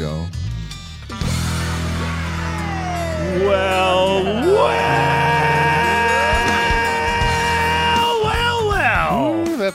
Cheers,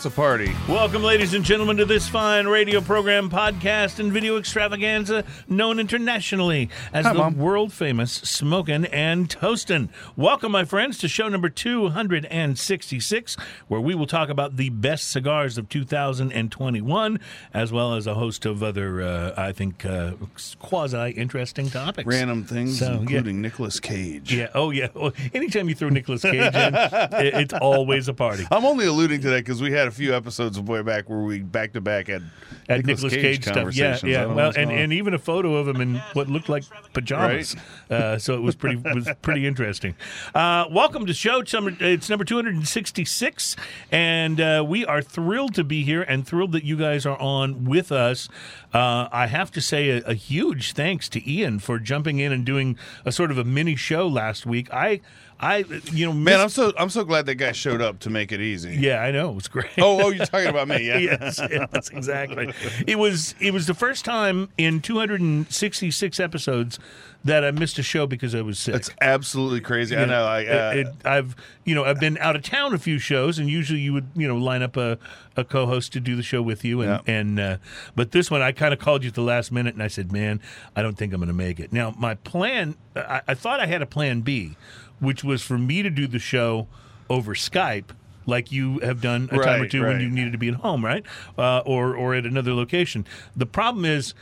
a party. Welcome, ladies and gentlemen, to this fine radio program, podcast, and video extravaganza known internationally as Hi, the Mom. world famous Smokin' and Toastin'. Welcome, my friends, to show number 266, where we will talk about the best cigars of 2021, as well as a host of other, uh, I think, uh, quasi interesting topics. Random things, So, yeah. including Nicolas Cage. Yeah. Oh, yeah. Well, anytime you throw Nicolas Cage in, it, it's always a party. I'm only alluding to that because we had a few episodes of way back where we back to back had At Nicolas Nicolas Cage, stuff. Yeah. Yeah. Well, and, and even a photo of him in what looked like pajamas. Uh, so it was pretty was pretty interesting. Uh, welcome to show. It's number, it's number 266, and uh, we are thrilled to be here and thrilled that you guys are on with us. Uh, I have to say a, a huge thanks to Ian for jumping in and doing a sort of a mini show last week. I, I, you know, Man, I'm so I'm so glad that guy showed up to make it easy. yeah, I know it was great. Oh, oh, you're talking about me, yeah. yes, yes, exactly. It was it was the first time in 266 episodes that I missed a show because I was sick. It's absolutely crazy. I know. I, uh, It- it- I've you know I've been out of town a few shows, and usually you would you know line up a, a co-host to do the show with you, and Yeah. and uh, but this one I kind of called you at the last minute, and I said, man, I don't think I'm going to make it. Now my plan, I, I thought I had a plan B, which was for me to do the show over Skype. Like you have done a time or Right, two when you needed to be at home, right, uh, or or at another location. The problem is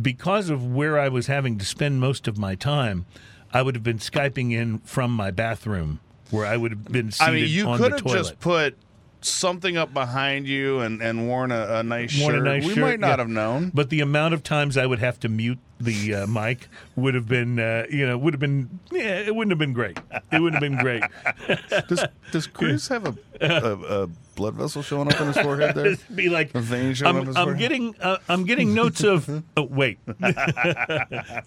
because of where I was having to spend most of my time, I would have been skyping in from my bathroom, where I would have been seated I mean, you on could have toilet. just put something up behind you and, and worn a, a nice Worn a shirt. nice we shirt, might not yeah. have known. But the amount of times I would have to mute the uh, mic would have been, uh, you know, would have been, yeah, it wouldn't have been great. It wouldn't have been great. Does does Chris have a, a, a blood vessel showing up in his forehead there? Be like, A vein showing up I'm, his I'm forehead? getting, uh, I'm getting notes of. Oh wait,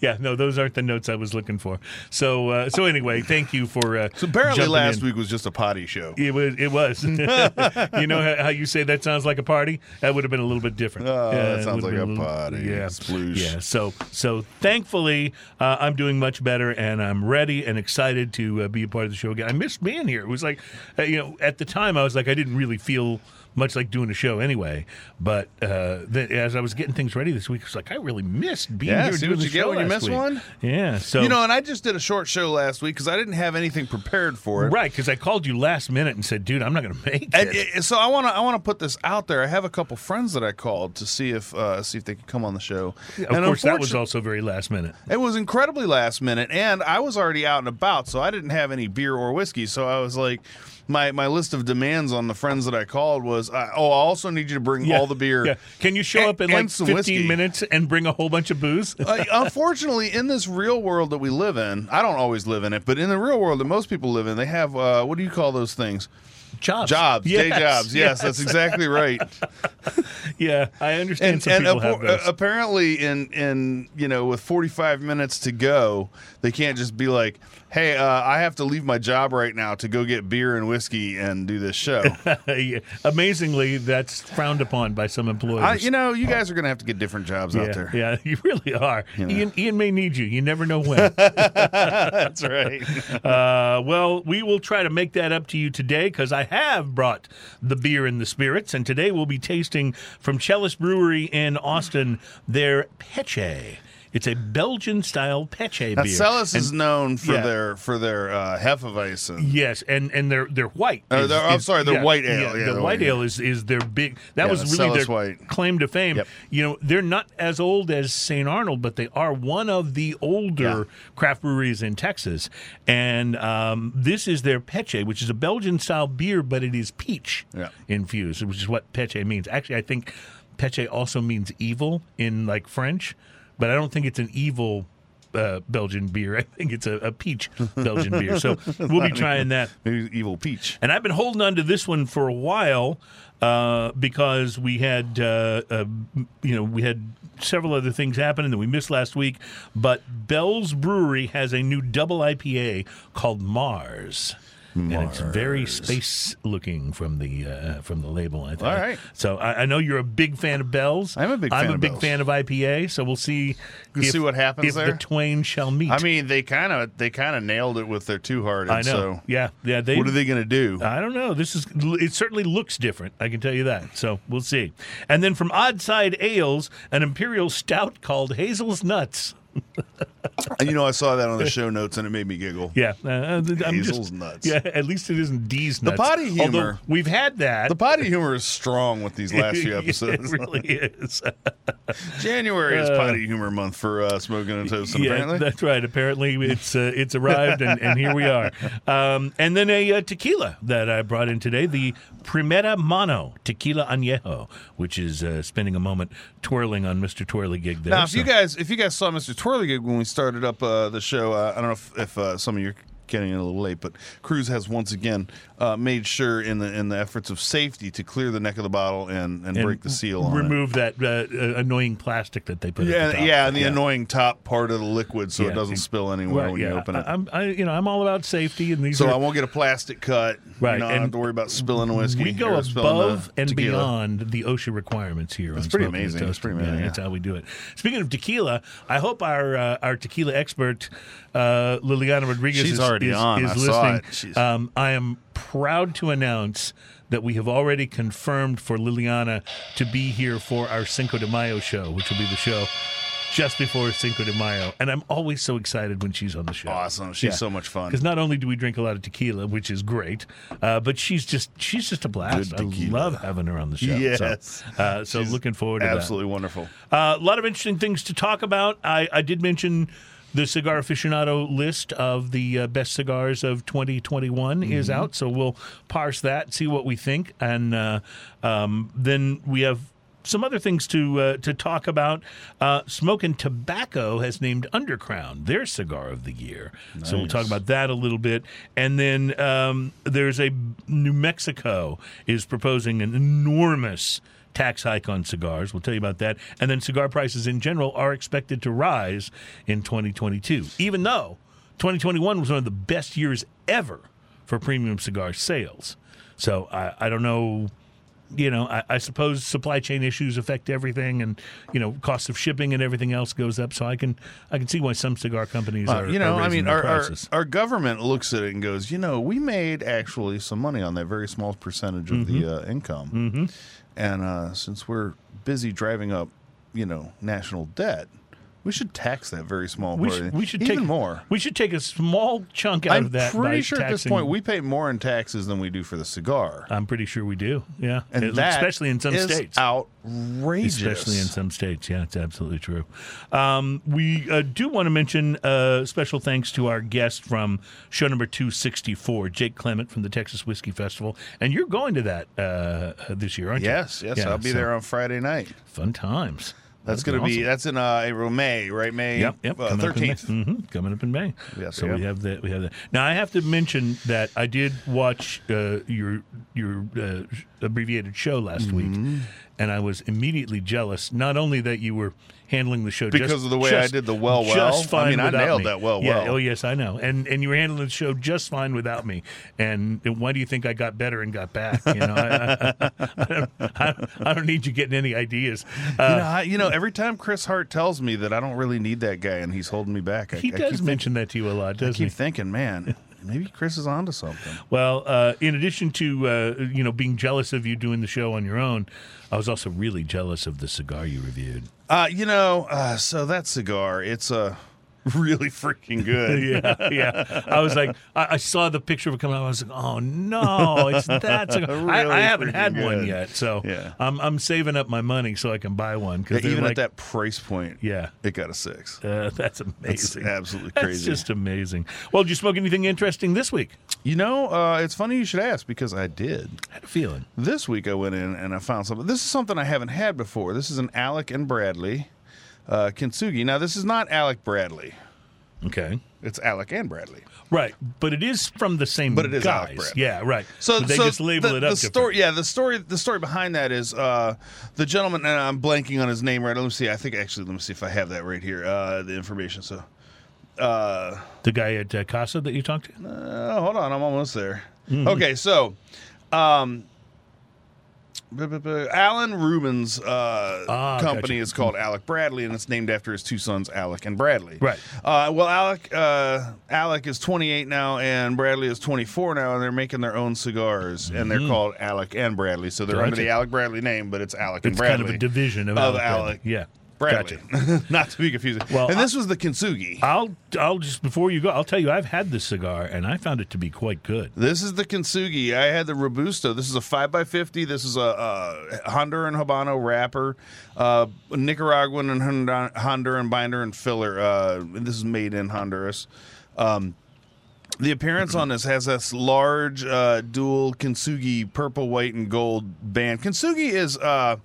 yeah, no, those aren't the notes I was looking for. So, uh, so anyway, thank you for. Uh, So apparently last in. week was just a potty show. It was. It was. you know how, how you say that sounds like a party? That would have been a little bit different. Oh, that it sounds like a been party. Yeah, Sploosh. yeah. So, so thankfully, uh, I'm doing much better, and I'm ready and excited to uh, be a part of the show again. I missed being here. It was like, uh, you know, at the time I was like, I didn't really feel much like doing a show anyway. But uh, as I was getting things ready this week, I was like, I really missed being Yeah, here. see doing what the you get show when you last miss week. one? Yeah. So You know, and I just did a short show last week because I didn't have anything prepared for it. Right, because I called you last minute and said, "Dude, I'm not going to make And it." it- so I want to I want to put this out there. I have a couple friends that I called to see if uh, see if they could come on the show. of and course, that was unfortunately- also very last minute. It was incredibly last minute, and I was already out and about, so I didn't have any beer or whiskey. So I was like, my my list of demands on the friends that I called was, uh, oh, I also need you to bring all the beer. Yeah. Can you show And- up in like 15 whiskey. minutes and bring a whole bunch of booze? Uh, unfortunately, in this real world that we live in, I don't always live in it, but in the real world that most people live in, they have uh, what do you call those things? jobs. Jobs, day Yes, jobs. Yes, that's exactly right. Yeah, I understand and some and people appo- have those. uh, apparently in in you know with 45 minutes to go they can't just be like hey uh, i have to leave my job right now to go get beer and whiskey and do this show Amazingly, that's frowned upon by some employers. I, you know you guys are gonna have to get different jobs yeah, out there yeah, you really are. know. Ian, Ian may need you. You never know when. that's right Uh, well, we will try to make that up to you today because I have brought the beer and the spirits, and today we'll be tasting from Celis Brewery in Austin their Peche. It's a Belgian style Peche now beer. Celis is known for yeah. their for their uh, hefeweizen Yes, and and they're they're white. Uh, is- they're- I'm is- sorry, they're white ale. Yeah, the white ale is is their big. That Yeah, was really Celis their White. claim to fame. Yep. You know, they're not as old as St. Arnold, but they are one of the older Yeah. craft breweries in Texas. And um, this is their Peche, which is a Belgian style beer, but it is peach Yeah. infused, which is what Peche means. Actually, I think Peche also means evil in like French, but I don't think it's an evil. Uh, Belgian beer. I think it's a, a peach Belgian beer. So we'll be trying that. maybe evil peach And I've been holding on to this one for a while uh, because we had, uh, uh, you know, we had several other things happen that we missed last week. But Bell's Brewery has a new double IPA called Mars. And it's very space looking from the uh, from the label. I think. All right. So I, I know you're a big fan of Bell's. I'm a big I'm fan a of big Bell's. fan of IPA. So we'll see. We'll if, see what happens if there. the twain shall meet. I mean, they kind of they kind of nailed it with their two hearted. I know. So yeah, yeah. They, what are they going to do? I don't know. This is it. Certainly looks different. I can tell you that. So we'll see. And then from Odd Side Ales, an imperial stout called Hazel's Nuts. And you know, I saw that on the show notes and it made me giggle. Yeah, uh, I'm Hazel's just, nuts. Yeah, at least it isn't D's nuts. The potty humor- Although we've had that. The potty humor is strong with these last few episodes. it really is. January is potty humor month for uh, smoking and toasting. yeah, apparently, that's right. Apparently, it's uh, it's arrived, and, and here we are. Um, and then a uh, tequila that I brought in today, the Primera Mano Tequila Añejo, which is uh, spending a moment twirling on Mr. Twirlygig there. Now, if So- you guys if you guys saw Mr. Twirlygig when we started up uh, the show, uh, I don't know if, if uh, some of you are getting in a little late, but Cruz has once again uh, made sure in the in the efforts of safety to clear the neck of the bottle and, and, and break the seal on it. remove that uh, uh, annoying plastic that they put. Yeah, the top. yeah, and the annoying top part of the liquid so Yeah. it doesn't spill anywhere Right, when yeah. you open it. I, I'm, I, you know, I'm all about safety, and these so are I won't get a plastic cut. Right, You know, I don't have to worry about spilling the whiskey. We go above and tequila. beyond the OSHA requirements here. That's pretty amazing. That's pretty amazing, That's yeah. how we do it. Speaking of tequila, I hope our uh, our tequila expert uh, Liliana Rodriguez She's is, already is, on. is I listening. Um, I am proud to announce that we have already confirmed for Liliana to be here for our Cinco de Mayo show, which will be the show just before Cinco de Mayo. And I'm always so excited when she's on the show. Awesome. She's so much fun. Because not only do we drink a lot of tequila, which is great, uh, but she's just she's just a blast. I love having her on the show. Yes. So, uh, so looking forward to Absolutely wonderful. Uh, a lot of interesting things to talk about. I, I did mention the cigar aficionado list of the uh, best cigars of 2021 is Mm-hmm. out, so we'll parse that, see what we think, and uh, um, then we have some other things to uh, to talk about. Uh, Smoke and Tobacco has named Undercrown their cigar of the year, so we'll talk about that a little bit. And then um, there's a New Mexico is proposing an enormous tax hike on cigars. We'll tell you about that. And then cigar prices in general are expected to rise in 2022, even though 2021 was one of the best years ever for premium cigar sales. So I, I don't know. You know, I, I suppose supply chain issues affect everything, and you know, cost of shipping and everything else goes up. So I can I can see why some cigar companies Uh, are. you know, are I mean, our, our our government looks at it and goes, you know, we made actually some money on that very small percentage of Mm-hmm. the uh, income, and uh, since we're busy driving up, you know, national debt, we should tax that very small we should, we should even take more. We should take a small chunk out I'm of that. by pretty sure at this point we pay more in taxes than we do for the cigar, I'm pretty sure we do. Yeah, and It- that especially in some is states. outrageous. Especially in some states, yeah, it's absolutely true. Um, we uh, do want to mention uh, special thanks to our guest from show number two sixty four, Jake Clement from the Texas Whiskey Festival, and you're going to that uh, this year, aren't you? Yes, yes, Yeah, I'll be so there on Friday night. Fun times. That's going to be awesome. that's in uh, April, May, right? May Yep, yep. uh, coming up in May. 13th. Mhm, coming up in May. Yes, so yeah. we have that. We have that. Now I have to mention that I did watch uh, your your uh, abbreviated show last Mm-hmm. week, and I was immediately jealous. Not only that you were handling the show Because just- of the way I did the well, just well. I fine mean, I nailed me. that well, yeah, well. Oh yes, I know. And and you were handling the show just fine without me. And why do you think I got better and got back? You know, I, I, I, don't, I, I don't need you getting any ideas. Uh, you, know, I, you know, every time Chris Hart tells me that I don't really need that guy and he's holding me back, I, he I does mention that to you a lot, doesn't he? keep thinking, man, maybe Chris is onto something. Well, uh, in addition to uh, you know being jealous of you doing the show on your own, I was also really jealous of the cigar you reviewed. Uh, you know, uh, so that cigar, it's uh, really freaking good. yeah, yeah. I was like, I, I saw the picture of it coming out. I was like, oh no, it's that cigar. I, Really I haven't had one yet, so Yeah. I'm I'm saving up my money so I can buy one because Even like, at that price point, yeah. it got a six. Uh, that's amazing. absolutely That's crazy. just amazing. Well, did you smoke anything interesting this week? You know, uh, it's funny you should ask because I did. I had a feeling. This week I went in and I found something. This is something I haven't had before. This is an Alec and Bradley uh, Kintsugi. Now, this is not Alec Bradley. Okay. It's Alec and Bradley. Right, but it is from the same But it is guys. Alec Bradley. Yeah, right. So But they so just label the, it the story, yeah, the story, the story behind that is uh, the gentleman, and I'm blanking on his name right. Let me see. I think actually, let me see if I have that right here. Uh, the information. So, uh, The guy at uh, Casa that you talked to? uh, hold on, I'm almost there. Mm-hmm. Okay, so um, Alan Rubin's uh, Ah, company gotcha. is called Alec Bradley, and it's named after his two sons, Alec and Bradley. Right. Uh, well, Alec uh, Alec is 28 now, and Bradley is 24 now, and they're making their own cigars, and they're called Alec and Bradley. So they're under Mm-hmm. The Alec Bradley name, but it's Alec and It's kind of a division of, Of Alec. Alec. Yeah. Bradley. Gotcha. Not to be confusing. Well, and this was the Kintsugi. I'll I'll just before you go, I'll tell you I've had this cigar and I found it to be quite good. This is the Kintsugi. I had the Robusto. This is a 5x50. This is a, a Honduran Habano wrapper, uh, Nicaraguan and Honduran binder and filler. Uh, this is made in Honduras. Um, the appearance on this has this large uh, dual Kintsugi purple, white, and gold band. Kintsugi is uh,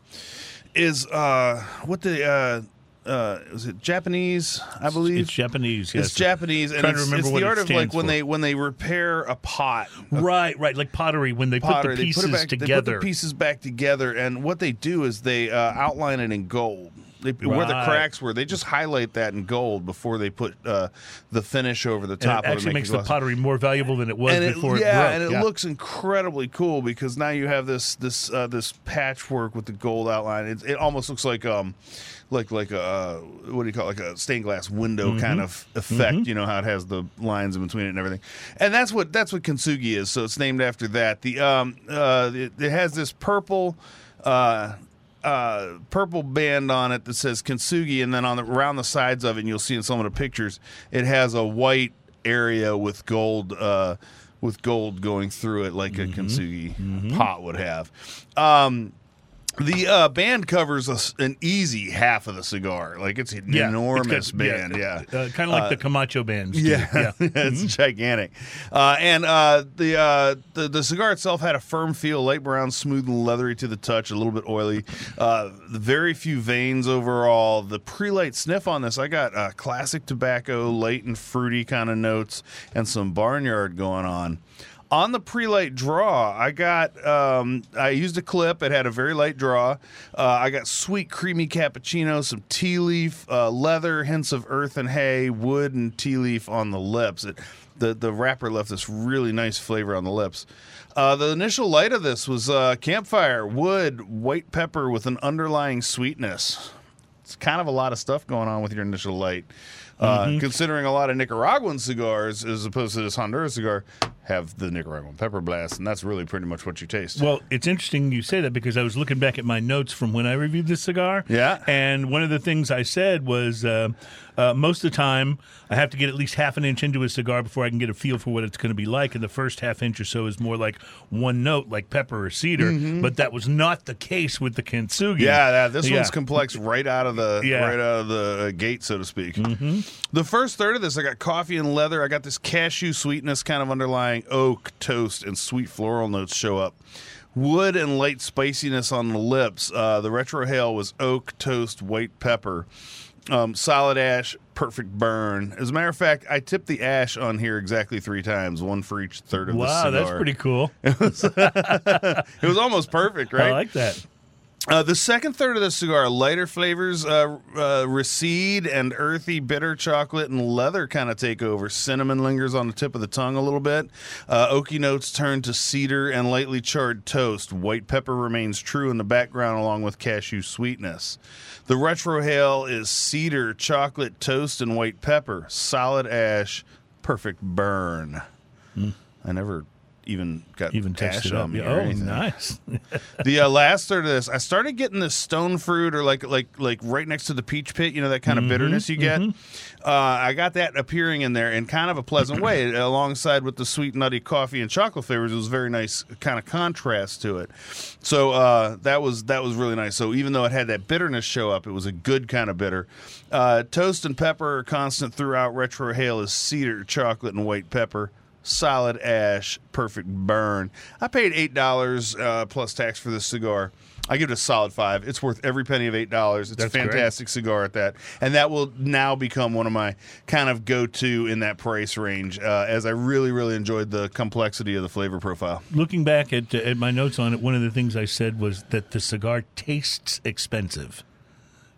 is uh, what the uh, uh, is it Japanese? I believe It's Japanese. Yes. it's Japanese, and Trying to it's, remember it's the it art of like when for. they when they repair a pot, Right, right, like pottery when they pottery, put the pieces they put back, together. They put the pieces back together, and what they do is they uh, outline it in gold. They, Where the cracks were, they just highlight that in gold before they put uh, the finish over the top. it it actually makes the pottery more valuable than it was and it, before yeah, it and it looks incredibly cool because now you have this this uh, this patchwork with the gold outline. It, it almost looks like um like like a uh, what do you call it? like a stained glass window Mm-hmm. kind of effect. You know how it has the lines in between it and everything. And that's what that's what Kintsugi is. So it's named after that. The um uh it, it has this purple. Uh, uh, purple band on it that says Kintsugi, and then on the around the sides of it, and you'll see in some of the pictures, it has a white area with gold uh, with gold going through it, like a Kintsugi pot would have. Um, the uh, band covers a an easy half of the cigar, like it's an Yeah, it's enormous got- band. Yeah, uh, kind of like the Camacho bands. do. yeah, yeah. it's gigantic. Uh, and uh, the, uh, the the cigar itself had a firm feel, light brown, smooth and leathery to the touch, a little bit oily. Uh, very few veins overall. The pre-light sniff on this, I got uh, classic tobacco, light and fruity kind of notes, and some barnyard going on. On the pre-light draw, I got um, I used a clip. It had a very light draw. Uh, I got sweet, creamy cappuccino, some tea leaf, uh, leather, hints of earth and hay, wood and tea leaf on the lips. It, the the wrapper left this really nice flavor on the lips. Uh, the initial light of this was uh, campfire, wood, white pepper with an underlying sweetness. It's kind of a lot of stuff going on with your initial light. Uh, Considering a lot of Nicaraguan cigars, as opposed to this Honduras cigar, have the Nicaraguan pepper blast, and that's really pretty much what you taste. Well, it's interesting you say that because I was looking back at my notes from when I reviewed this cigar. Yeah. And one of the things I said was uh, uh, most of the time I have to get at least half an inch into a cigar before I can get a feel for what it's going to be like. And the first half inch or so is more like one note, like pepper or cedar. But that was not the case with the Kintsugi. Mm-hmm. Yeah, that, this Yeah. one's complex right out of the Yeah. right out of the uh, gate, so to speak. Mm-hmm. The first third of this, I got coffee and leather. I got this cashew sweetness, kind of underlying oak, toast, and sweet floral notes show up. Wood and light spiciness on the lips. Uh, the retrohale was oak, toast, white pepper. Um, solid ash, perfect burn. As a matter of fact, I tipped the ash on here exactly three times, one for each third of the cigar. Wow, that's pretty cool. It was almost perfect, right? I like that. Uh, the second third of the cigar, lighter flavors uh, uh, recede and earthy bitter chocolate and leather kind of take over. Cinnamon lingers on the tip of the tongue a little bit. Uh, oaky notes turn to cedar and lightly charred toast. White pepper remains true in the background along with cashew sweetness. The retrohale is cedar, chocolate, toast, and white pepper. Solid ash, perfect burn. I never even got. Even ash on me. Oh, nice. the uh, last third of this, I started getting this stone fruit, or like like like right next to the peach pit. You know that kind of bitterness you get. Uh, I got that appearing in there in kind of a pleasant way, alongside with the sweet nutty coffee and chocolate flavors. It was very nice, kind of contrast to it. So uh, that was that was really nice. So even though it had that bitterness show up, it was a good kind of bitter. Uh, toast and pepper are constant throughout. Retrohale is cedar, chocolate, and white pepper solid ash, perfect burn. I paid eight dollars uh, plus tax for this cigar. I give it a solid five. It's worth every penny of eight dollars. It's That's a great. fantastic cigar at that, and that will now become one of my kind of go-to in that price range. Uh, as I really, really enjoyed the complexity of the flavor profile. Looking back at, at my notes on it, one of the things I said was that the cigar tastes expensive.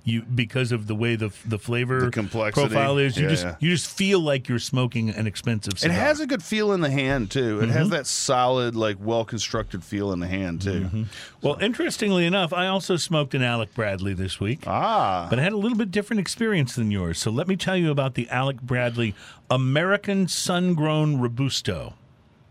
You because of the way the the flavor The complexity. profile is. You Yeah, just yeah. you just feel like you're smoking an expensive It has a good feel in the hand too. It Mm-hmm. has that solid, like well constructed feel in the hand too. Mm-hmm. well, interestingly enough, I also smoked an Alec Bradley this week. Ah, but I had a little bit different experience than yours. So let me tell you about the Alec Bradley American Sun Grown Robusto.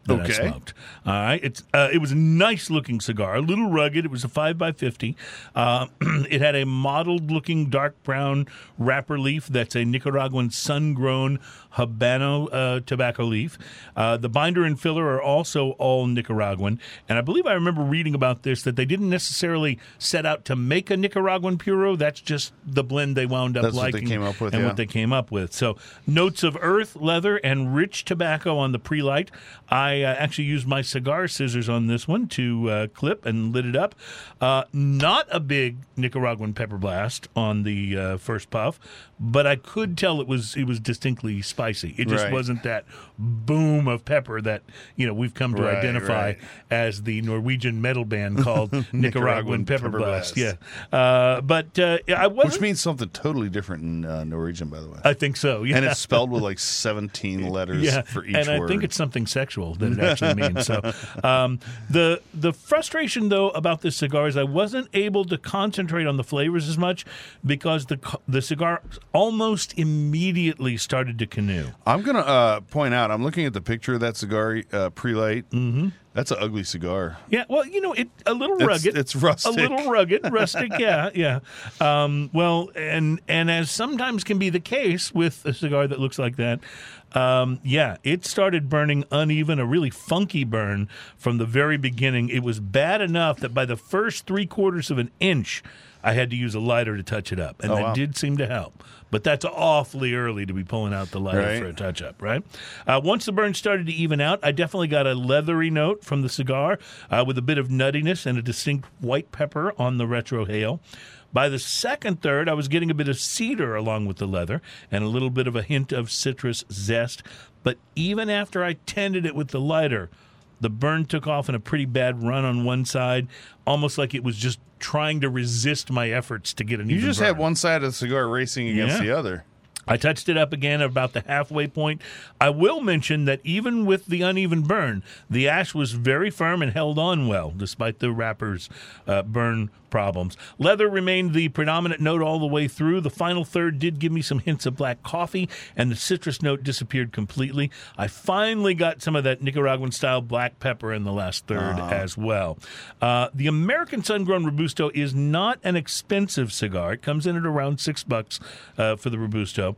That Okay. I smoked. All right, it's uh, it was a nice looking cigar, a little rugged. It was a five by fifty. Uh, it had a mottled looking dark brown wrapper leaf. That's a Nicaraguan sun grown Habano uh, tobacco leaf. Uh, the binder and filler are also all Nicaraguan, and I believe I remember reading about this that they didn't necessarily set out to make a Nicaraguan puro. That's just the blend they wound up That's what they came up with, and yeah. what they came up with. So notes of earth, leather, and rich tobacco on the pre-light. I uh, actually used my cigar scissors on this one to uh, clip and lit it up. Uh, not a big Nicaraguan pepper blast on the uh, first puff, but I could tell it was it was distinctly spicy. It just Right. wasn't that boom of pepper that you know we've come to Right, identify right. as the Norwegian metal band called Nicaraguan, Nicaraguan pepper, pepper blast. blast. Yeah, uh, but uh, I wasn't. which means something totally different in uh, Norwegian, by the way. I think so. Yeah. and it's spelled with like 17 letters yeah, for each and word. I think it's something sexual that it actually means. So, um, the the frustration though about this cigar is I wasn't able to concentrate on the flavors as much because the the cigar almost immediately started to canoe. I'm gonna uh, point out. I'm looking at the picture of that cigar uh, pre-light. Mm-hmm. That's an ugly cigar. Yeah, well, you know, it a little It's- rugged. it's rustic. A little rugged, rustic. Yeah, yeah. Um, well, and and as sometimes can be the case with a cigar that looks like that, um, yeah, it started burning uneven, a really funky burn from the very beginning. It was bad enough that by the first three quarters of an inch, I had to use a lighter to touch it up, and Oh, that wow. did seem to help. But that's awfully early to be pulling out the lighter Right. for a touch up, right? Uh, once the burn started to even out, I definitely got a leathery note from the cigar uh, with a bit of nuttiness and a distinct white pepper on the retrohale. By the second third, I was getting a bit of cedar along with the leather and a little bit of a hint of citrus zest. But even after I tended it with the lighter, the burn took off in a pretty bad run on one side, almost like it was just trying to resist my efforts to get an You just burn. had one side of the cigar racing against Yeah. the other. I touched it up again at about the halfway point. I will mention that even with the uneven burn, the ash was very firm and held on well, despite the wrapper's uh, burn problems. Leather remained the predominant note all the way through. The final third did give me some hints of black coffee, and the citrus note disappeared completely. I finally got some of that Nicaraguan style black pepper in the last 3rd as well. Uh, the American Sun Grown Robusto is not an expensive cigar. It comes in at around six bucks uh, for the Robusto.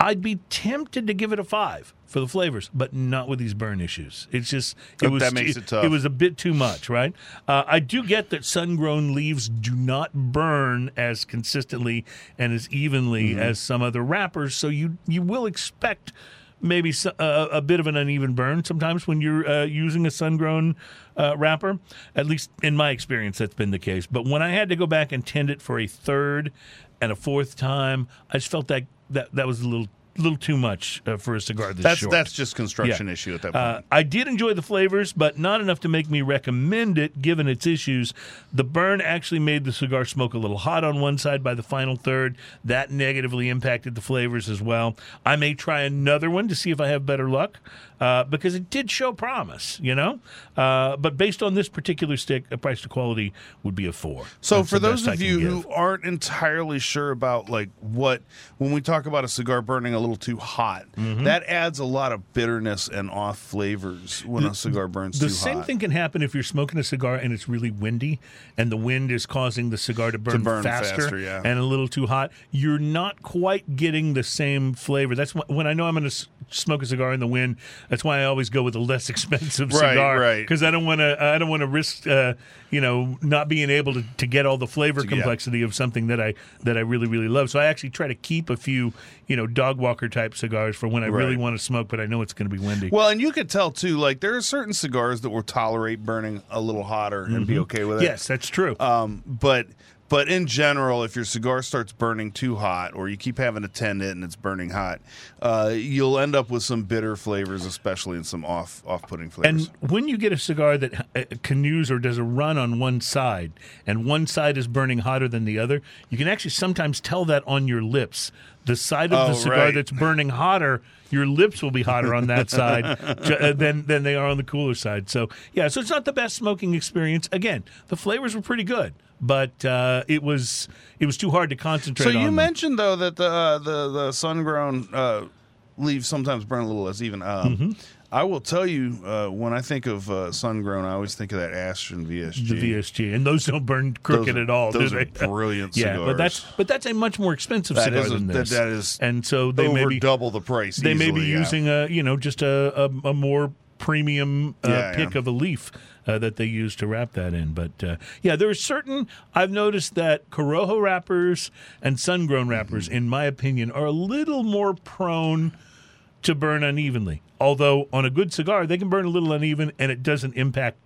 I'd be tempted to give it a five for the flavors, but not with these burn issues. It's just it was that makes it tough. It was a bit too much, right? Uh, I do get that sun-grown leaves do not burn as consistently and as evenly Mm-hmm. as some other wrappers, so you you will expect maybe uh, a bit of an uneven burn sometimes when you're uh, using a sun-grown uh, wrapper. At least in my experience, that's been the case. But when I had to go back and tend it for a third and a fourth time, I just felt that that, that was a little little too much uh, for a cigar this That's short. that's just construction Yeah. issue at that point. Uh, I did enjoy the flavors, but not enough to make me recommend it given its issues. The burn actually made the cigar smoke a little hot on one side by the final third. That negatively impacted the flavors as well. I may try another one to see if I have better luck uh, because it did show promise, you know? Uh, but based on this particular stick, a price to quality would be a four. So That's for those of you who aren't entirely sure about like what when we talk about a cigar burning a little too hot, Mm-hmm. that adds a lot of bitterness and off flavors when a cigar burns The same hot. thing can happen if you're smoking a cigar and it's really windy, and the wind is causing the cigar to burn, burn faster, faster, yeah. and a little too hot. You're not quite getting the same flavor. That's when I know I'm going to smoke a cigar in the wind. That's why I always go with a less expensive Right, cigar, right. Because I don't want to. I don't want to risk, uh, you know, not being able to, to get all the flavor yeah. complexity of something that I that I really really love. So I actually try to keep a few, you know, dog walker type cigars for when I really want to smoke, but I know it's going to be windy. Well, and you could tell too, like there are certain cigars that will tolerate burning a little hotter and be okay with it. yes, that's true. Um, but But in general, if your cigar starts burning too hot, or you keep having to tend it and it's burning hot, uh, you'll end up with some bitter flavors, especially in some off off putting flavors. And when you get a cigar that uh, canoes or does a run on one side, and one side is burning hotter than the other, you can actually sometimes tell that on your lips. The side of Oh, the cigar right. that's burning hotter, your lips will be hotter on that side uh, than than they are on the cooler side. So yeah, so it's not the best smoking experience. Again, the flavors were pretty good, but uh, it was it was too hard to concentrate. So you them. mentioned though that the uh, the the sun grown uh, leaves sometimes burn a little less even. Um, Mm-hmm. I will tell you uh, when I think of uh, sun grown, I always think of that Ashton VSG. the VSG, and those don't burn crooked are- at all, those do are they? brilliant yeah, but that's but that's a much more expensive That cigar a- than that- this. that is and so they over may be double the price. they may be yeah. using a you know just a a, a more premium uh, Yeah, pick yeah. of a leaf uh, that they use to wrap that in. But uh, yeah, there are certain I've noticed that Corojo wrappers and sun grown wrappers, Mm-hmm. in my opinion, are a little more prone to burn unevenly. Although on a good cigar, they can burn a little uneven and it doesn't impact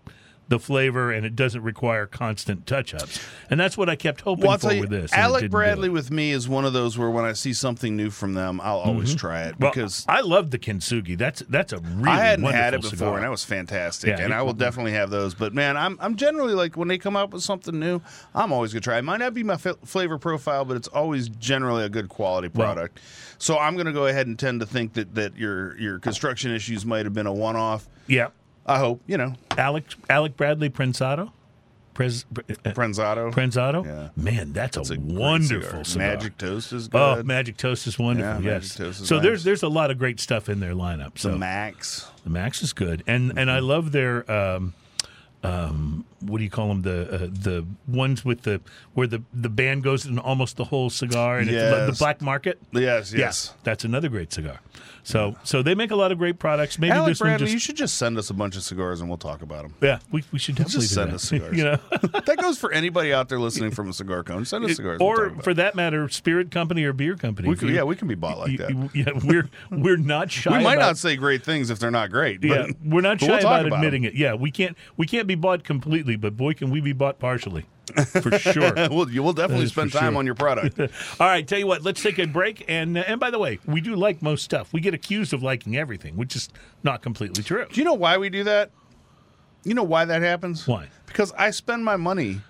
the flavor and it doesn't require constant touch ups. And that's what I kept hoping Well, for you, with this. Alec Bradley with me is one of those where when I see something new from them, I'll always try it Mm-hmm. Well, because I love the Kintsugi. That's that's a really I hadn't had it before, cigar. and that was fantastic. Yeah, and I will definitely have those. But man, I'm I'm generally like when they come out with something new, I'm always gonna try. it. Might not be my f- flavor profile, but it's always generally a good quality Well- product. so I'm gonna go ahead and tend to think that that your your construction issues might have been a one off. yeah. I hope you know Alec Alec Bradley Prensado. Prez, uh, Prenzado. Prenzado? Yeah. Man, that's, It's a, a wonderful cigar. Magic Toast is good. Oh, Magic Toast is wonderful. Yeah, yes. Is so nice. there's there's a lot of great stuff in their lineup. So the Max. the Max is good, and and I love their um, um, what do you call them? The uh, the ones with the where the the band goes in almost the whole cigar, and it's the, the Black Market. Yes, Yeah, yes. that's another great cigar. So so they make a lot of great products. Maybe Alec this one Bradley, just you should just send us a bunch of cigars and we'll talk about them. yeah, we, we should definitely just send that. us cigars. you know, that goes for anybody out there listening from a cigar cone. Send us cigars. we'll or for that matter, spirit company or beer company. we yeah, we can be bought like you- that. yeah, we're we're not shy. we might about, not say great things if they're not great. But, Yeah, we're not shy we'll talk about, admitting them. it. Yeah, we can't we can't be bought completely, but boy, can we be bought partially, for sure. We'll, you will definitely spend time sure. on your product. All right, tell you what, let's take a break. And uh, and by the way, we do like most stuff. We get accused of liking everything, which is not completely true. do you know why we do that? You know why that happens? Why? Because I spend my money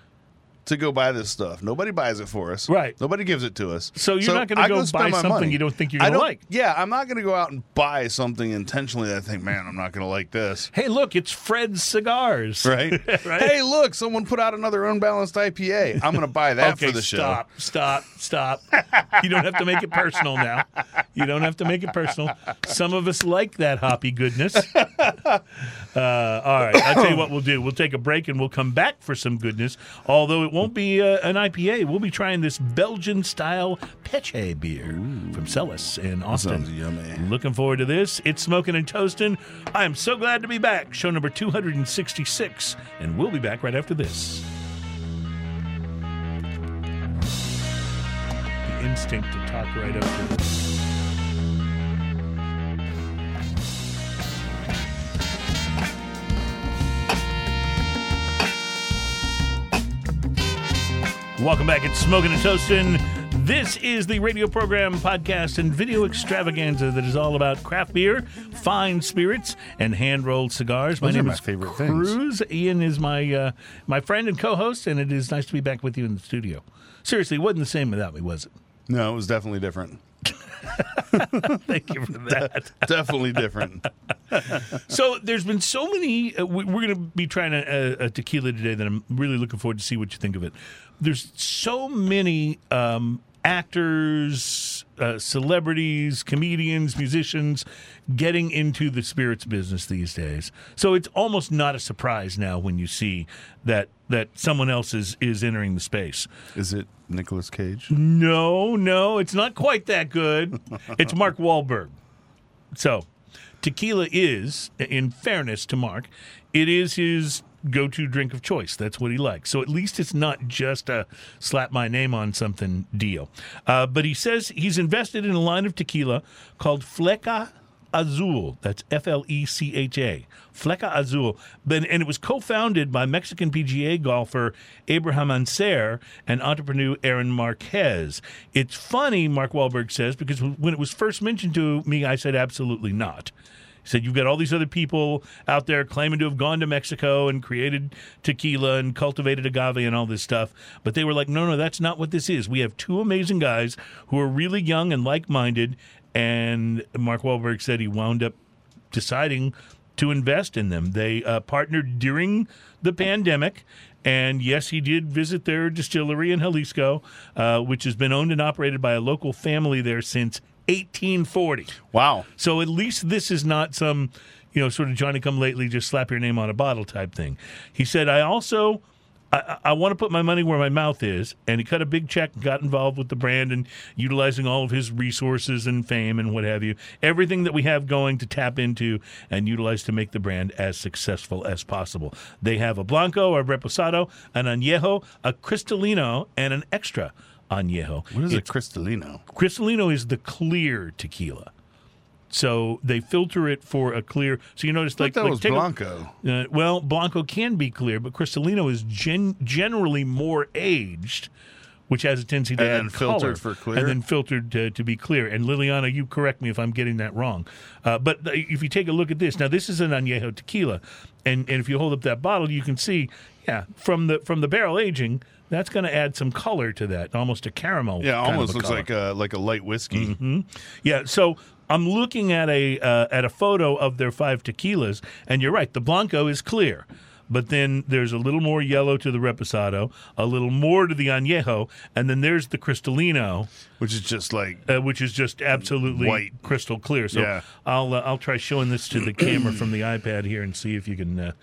to go buy this stuff. Nobody buys it for us. Right. Nobody gives it to us. So you're not gonna I go spend buy my something money. you don't think you're gonna don't- like. Yeah, I'm not going to go out and buy something intentionally that I think, man, I'm not going to like this. Hey, look, it's Fred's cigars. Right? Right. Hey, look, someone put out another unbalanced IPA. I'm going to buy that okay, for the show. stop, stop, stop. you don't have to make it personal now. You don't have to make it personal. Some of us like that hoppy goodness. Uh, all right, I'll tell you what we'll do. We'll take a break and we'll come back for some goodness. Although it won't be uh, an IPA, we'll be trying this Belgian style Peche beer from Celis in Austin. Looking forward to this. It's Smoking and Toasting. I am so glad to be back. Show number 266. And we'll be back right after this. The instinct to talk right up this. Welcome back. It's Smoking and Toasting. This is the radio program, podcast, and video extravaganza that is all about craft beer, fine spirits, and hand rolled cigars. my Those are name my is favorite things. Cruz. Ian is my uh, my friend and co-host, and it is nice to be back with you in the studio. Seriously, it wasn't the same without me, was it? No, it was definitely different. Thank you for that. definitely different. so there's been so many. Uh, we, we're going to be trying a, a tequila today that I'm really looking forward to see what you think of it. There's so many um, actors, uh, celebrities, comedians, musicians getting into the spirits business these days. So it's almost not a surprise now when you see that that someone else is is entering the space. Is it Nicolas Cage? No, no, it's not quite that good. It's Mark Wahlberg. So, tequila is, in fairness to Mark, it is his go to drink of choice. That's what he likes. So, at least it's not just a slap my name on something deal. Uh, but he says he's invested in a line of tequila called Flecha Azul. That's F L E C H A. Flecha Azul. And it was co founded by Mexican PGA golfer Abraham Ancer and entrepreneur Aaron Marquez. It's funny, Mark Wahlberg says, because when it was first mentioned to me, I said absolutely not. He said, You've got all these other people out there claiming to have gone to Mexico and created tequila and cultivated agave and all this stuff. But they were like, No, no, that's not what this is. We have two amazing guys who are really young and like minded. And Mark Wahlberg said he wound up deciding to invest in them. They uh, partnered during the pandemic. And yes, he did visit their distillery in Jalisco, uh, which has been owned and operated by a local family there since 1840. Wow. So at least this is not some, you know, sort of Johnny come lately, just slap your name on a bottle type thing. He said, I also. I, I want to put my money where my mouth is, and he cut a big check, and got involved with the brand, and utilizing all of his resources and fame and what have you, everything that we have going to tap into and utilize to make the brand as successful as possible. They have a blanco, a reposado, an añejo, a cristalino, and an extra añejo. What is It's a Cristalino? Cristalino is the clear tequila. So they filter it for a clear. So you notice, like, that like was take a- Blanco. uh, well, Blanco can be clear, but Cristalino is gen- generally more aged, which has a tendency to And add filtered color, for clear? and then filtered to, to be clear. And Liliana, you correct me if I'm getting that wrong. Uh, but if you take a look at this, now this is an añejo tequila, and and if you hold up that bottle, you can see, yeah, from the from the barrel aging. That's going to add some color to that, almost a caramel. Yeah, almost looks color. like a like a light whiskey. Yeah, so I'm looking at a uh, at a photo of their five tequilas, and you're right. The blanco is clear, but then there's a little more yellow to the reposado, a little more to the añejo, and then there's the cristalino, which is just like uh, which is just absolutely White. crystal clear. So Yeah. I'll uh, I'll try showing this to the camera from the iPad here and see if you can.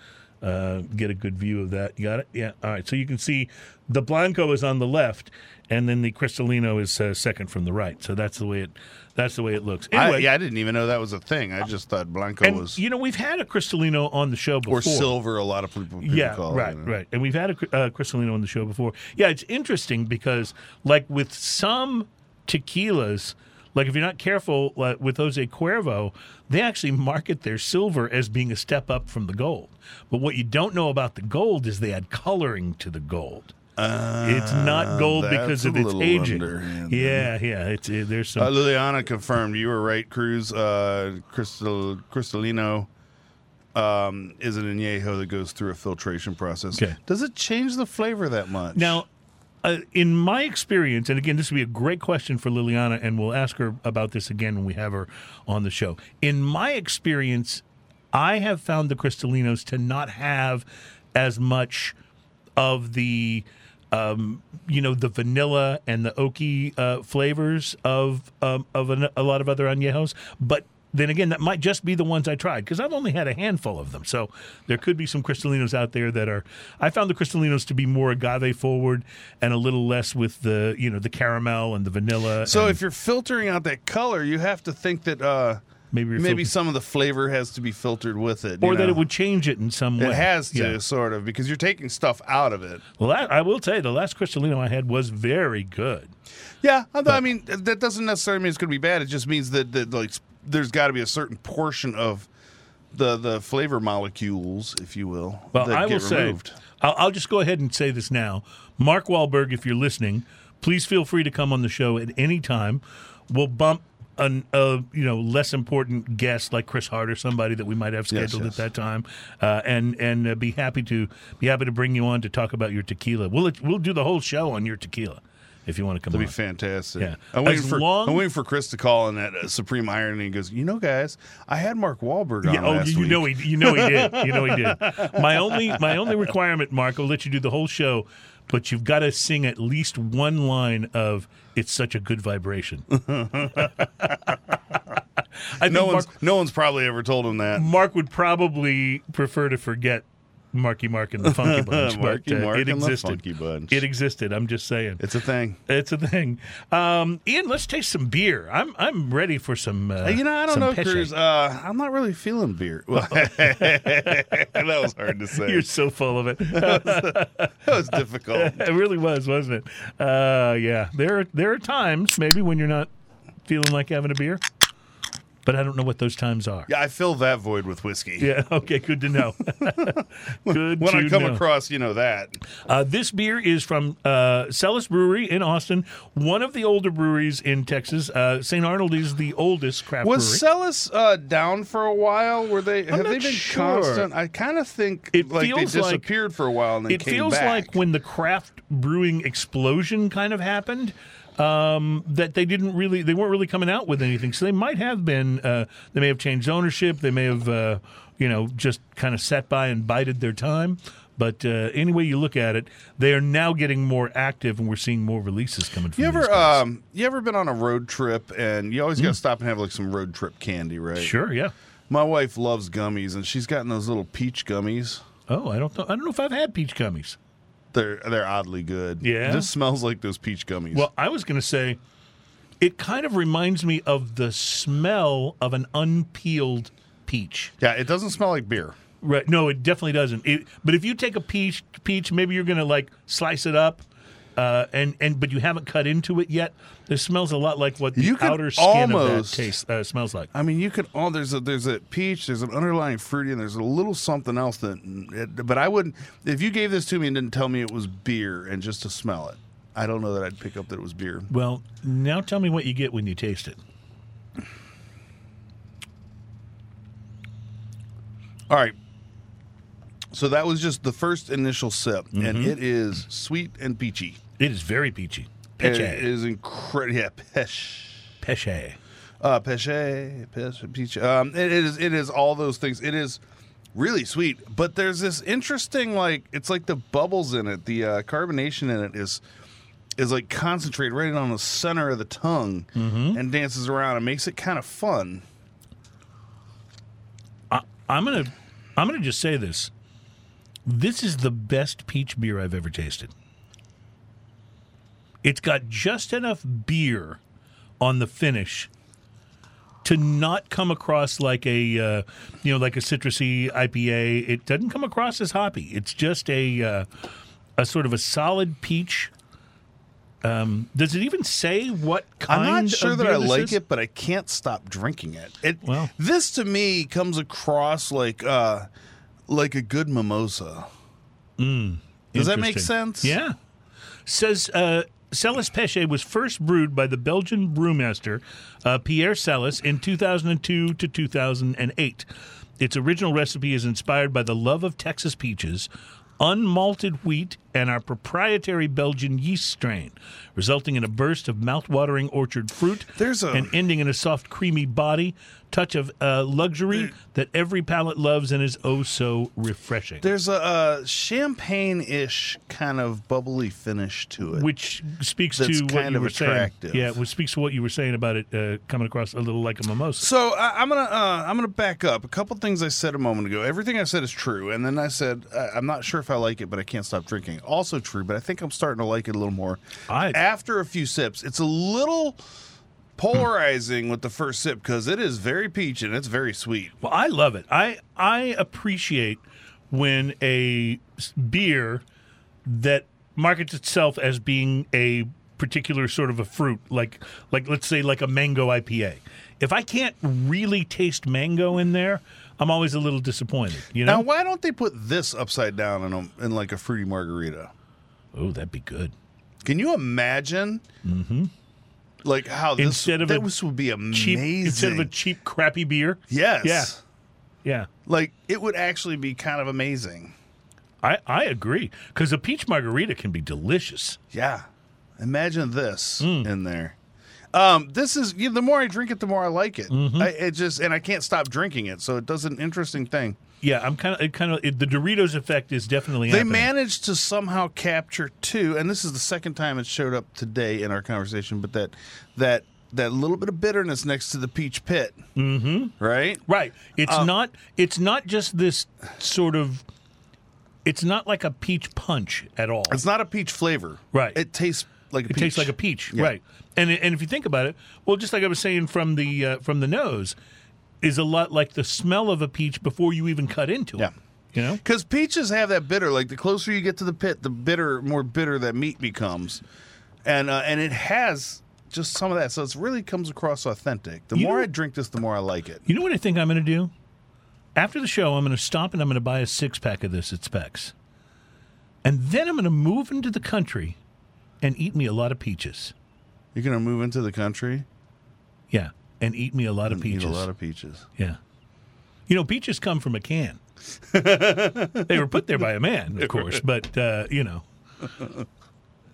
Uh, get a good view of that. You got it? Yeah. All right. So you can see the Blanco is on the left, and then the Cristalino is uh, second from the right. So that's the way it. That's the way it looks. Anyway, I, yeah, I didn't even know that was a thing. I just thought Blanco and was you know we've had a Cristalino on the show before. or silver. A lot of people, people Yeah, call right, it. you know. right. And we've had a uh, Cristalino on the show before. Yeah, it's interesting because, like with some tequilas, like if you're not careful like with Jose Cuervo, they actually market their silver as being a step up from the gold. But what you don't know about the gold is they add coloring to the gold. it's not gold because Uh, of its aging. Yeah, yeah. It's uh, there's some. Uh, Liliana confirmed you were right. Cruz uh, Crystal Cristalino um, is an añejo that goes through a filtration process. Okay. Does it change the flavor that much? Now, uh, in my experience, and again, this would be a great question for Liliana, and we'll ask her about this again when we have her on the show. In my experience, I have found the Cristalinos to not have as much of the. Um, you know the vanilla and the oaky uh, flavors of um, of an, a lot of other añejos, but then again, that might just be the ones I tried because I've only had a handful of them. So there could be some Cristalinos out there that are. I found the Cristalinos to be more agave forward and a little less with the you know the caramel and the vanilla. So if you're filtering out that color, you have to think that uh, maybe maybe some of the flavor has to be filtered with it, you or that it would change it in some way. It has to Yeah. sort of because you're taking stuff out of it. Well, that, I will tell you, the last Cristalino I had was very good. Yeah, although, I mean that doesn't necessarily mean it's going to be bad. It just means that, that like there's got to be a certain portion of the the flavor molecules, if you will, Well, that I will get say. I'll, I'll just go ahead and say this now. Mark Wahlberg, if you're listening, please feel free to come on the show at any time. We'll bump an, a you know less important guest like Chris Hart or somebody that we might have Yes, scheduled yes. at that time, uh, and and uh, be happy to be happy to bring you on to talk about your tequila. We'll we'll do the whole show on your tequila if you want to come That'd on. be fantastic. Yeah. I'm waiting for long- I'm waiting for Chris to call in that uh, supreme irony. He goes, you know, guys, I had Mark Wahlberg on Yeah, oh, you week. know he, you know he did, you know he did. My only, my only requirement, Mark, I'll let you do the whole show, but you've got to sing at least one line of "It's such a good vibration." I think no Mark, one's no one's probably ever told him that. Mark would probably prefer to forget Marky Mark and the Funky Bunch, Marky but uh, Mark it and the existed. Funky Bunch. It existed. I'm just saying. It's a thing. It's a thing. Um, Ian, let's taste some beer. I'm I'm ready for some. Uh, you know, I don't know, peche. Cruz. Uh, I'm not really feeling beer. Well, that was hard to say. You're so full of it. that was difficult. It really was, wasn't it? Uh, yeah. There, there are times maybe when you're not feeling like having a beer. But I don't know what those times are. Yeah, I fill that void with whiskey. Yeah. Okay. Good to know. good. When I come know. across, you know that. Uh, this beer is from uh, Celis Brewery in Austin, one of the older breweries in Texas. Uh, St. Arnold is the oldest craft Was brewery. Celis uh, down for a while? Were they? have not they been sure. constant? I kind of think It like they feels like- disappeared for a while and then it feels back. like when the craft brewing explosion kind of happened um, that they didn't really they weren't really coming out with anything. So they might have been uh, they may have changed ownership. They may have uh, you know just kind of sat by and bided their time. But uh, any way you look at it they are now getting more active and we're seeing more releases coming from You ever um you ever been on a road trip and you always got to stop and have like some road trip candy, right? Sure yeah. My wife loves gummies and she's gotten those little peach gummies. oh i don't know i don't know if i've had peach gummies They're they're oddly good. Yeah? This smells like those peach gummies. Well, I was going to say, it kind of reminds me of the smell of an unpeeled peach. yeah, it doesn't smell like beer. Right? No, it definitely doesn't. It, but if you take a peach, peach, maybe you're going to like slice it up, uh, and and but you haven't cut into it yet. It smells a lot like what the You outer skin of that almost- taste uh, smells like. I mean, you could. Oh, there's a there's a peach. There's an underlying fruity, and there's a little something else that. It, but I wouldn't. If you gave this to me and didn't tell me it was beer, and just to smell it, I don't know that I'd pick up that it was beer. Well, now tell me what you get when you taste it. All right. So that was just the first initial sip, Mm-hmm. and it is sweet and peachy. It is very peachy. It Peche. is incredible. Yeah, peche. Peche. Uh, peche, peche, peach. Um, it is. It is all those things. It is really sweet, but there's this interesting, like it's like the bubbles in it, the uh, carbonation in it is is like concentrated right on the center of the tongue and dances around and makes it kind of fun. I, I'm gonna I'm gonna just say this. This is the best peach beer I've ever tasted. It's got just enough beer on the finish to not come across like a uh, you know like a citrusy IPA. It doesn't come across as hoppy. It's just a uh, a sort of a solid peach. Um, does it even say what kind? I'm not sure that I like is? it, but I can't stop drinking it. It Well. this to me comes across like uh like a good mimosa. Does that make sense? Yeah. Says uh, Celis Peche was first brewed by the Belgian brewmaster uh, Pierre Celis in 2002 to 2008. Its original recipe is inspired by the love of Texas peaches, unmalted wheat, and our proprietary Belgian yeast strain, resulting in a burst of mouth-watering orchard fruit There's a- and ending in a soft, creamy body, touch of uh, luxury that every palate loves and is oh so refreshing. There's a, uh champagne-ish kind of bubbly finish to it. which speaks to what kind you of were attractive. saying. Yeah, which speaks to what you were saying about it uh, coming across a little like a mimosa. So I, I'm gonna uh, I'm gonna back up a couple things I said a moment ago. Everything I said is true, and then I said I'm not sure if I like it, but I can't stop drinking. Also true, but I think I'm starting to like it a little more. I- After a few sips, it's a little polarizing with the first sip because it is very peach and it's very sweet. Well, I love it. I I appreciate when a beer that markets itself as being a particular sort of a fruit, like like let's say like a mango IPA. If I can't really taste mango in there, I'm always a little disappointed. You know. Now, why don't they put this upside down in a, in like a fruity margarita? oh, that'd be good. Can you imagine? Like how this Instead of a this would be amazing. Cheap instead of a cheap crappy beer. yes, Yeah. Yeah. like it would actually be kind of amazing. I, I agree because a peach margarita can be delicious. Yeah, imagine this Hmm. in there. Um, this is you know, the more I drink it, the more I like it. Mm-hmm. I, it just and I can't stop drinking it, so it does an interesting thing. Yeah, I'm kind of it kind of it, the Doritos effect is definitely They happening. managed to somehow capture too, and this is the second time it showed up today in our conversation. But that that that little bit of bitterness next to the peach pit, mm-hmm. right? right. It's Uh, not it's not just this sort of it's not like a peach punch at all. It's not a peach flavor, Right. It tastes like a It peach. tastes like a peach, Yeah. right? And and if you think about it, well, just like I was saying from the uh, from the nose, is a lot like the smell of a peach before you even cut into Yeah. it. You know, Because peaches have that bitter. Like the closer you get to the pit, the bitter, more bitter that meat becomes, and uh, and it has just some of that. So it really comes across authentic. The You more know- I drink this, the more I like it. You know what I think I'm going to do? After the show, I'm going to stop and I'm going to buy a six pack of this at Specs. And then I'm going to move into the country and eat me a lot of peaches. You're gonna move into the country Yeah. And eat me a lot of peaches. eat a lot of peaches. Yeah. You know, peaches come from a can. they were put there by a man, of course, but uh, you know.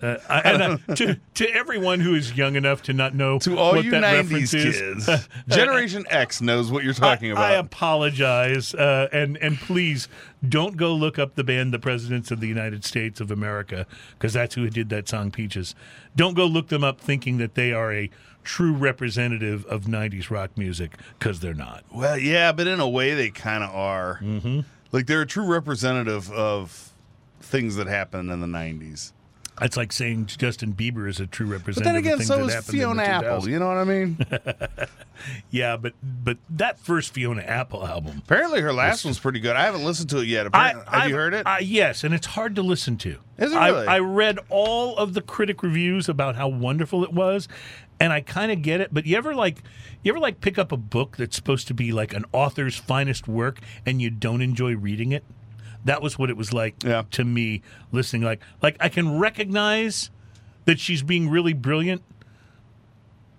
Uh, I, and I, to to everyone who is young enough to not know To all what you that '90s reference is, kids, Generation X knows what you're talking I, about. I apologize, uh, and and please don't go look up the band, the Presidents of the United States of America, because that's who did that song "Peaches." Don't go look them up thinking that they are a true representative of '90s rock music, because they're not. Well, yeah, but in a way, they kind of are. Mm-hmm. Like they're a true representative of things that happened in the '90s. That's like saying Justin Bieber is a true representative. But representative. then again, of things so is Fiona Apple. You know what I mean? Yeah, but but that first Fiona Apple album, Apparently, her last one's pretty good. I haven't listened to it yet. Apparently, have you I've- heard it? I, yes, and it's hard to listen to. Is it I. I read all of the critic reviews about how wonderful it was, and I kind of get it. But you ever like, you ever like pick up a book that's supposed to be like an author's finest work, and you don't enjoy reading it? That was what it was like Yeah. to me listening. Like, like I can recognize that she's being really brilliant,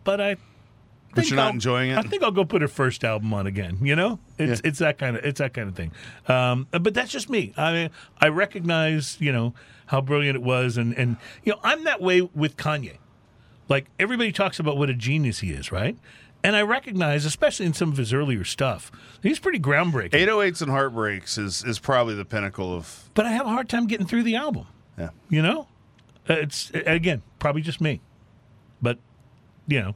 but I. But you're not I'll- enjoying it? I think I'll go put her first album on again. You know, it's Yeah. it's that kind of it's that kind of thing. Um, but that's just me. I mean, I recognize you know how brilliant it was, and and you know I'm that way with Kanye. Like everybody talks about what a genius he is, right? And I recognize, especially in some of his earlier stuff, he's pretty groundbreaking. 808s and Heartbreaks is is probably the pinnacle of But I have a hard time getting through the album. yeah. You know, Uh, it's again probably just me, but you know,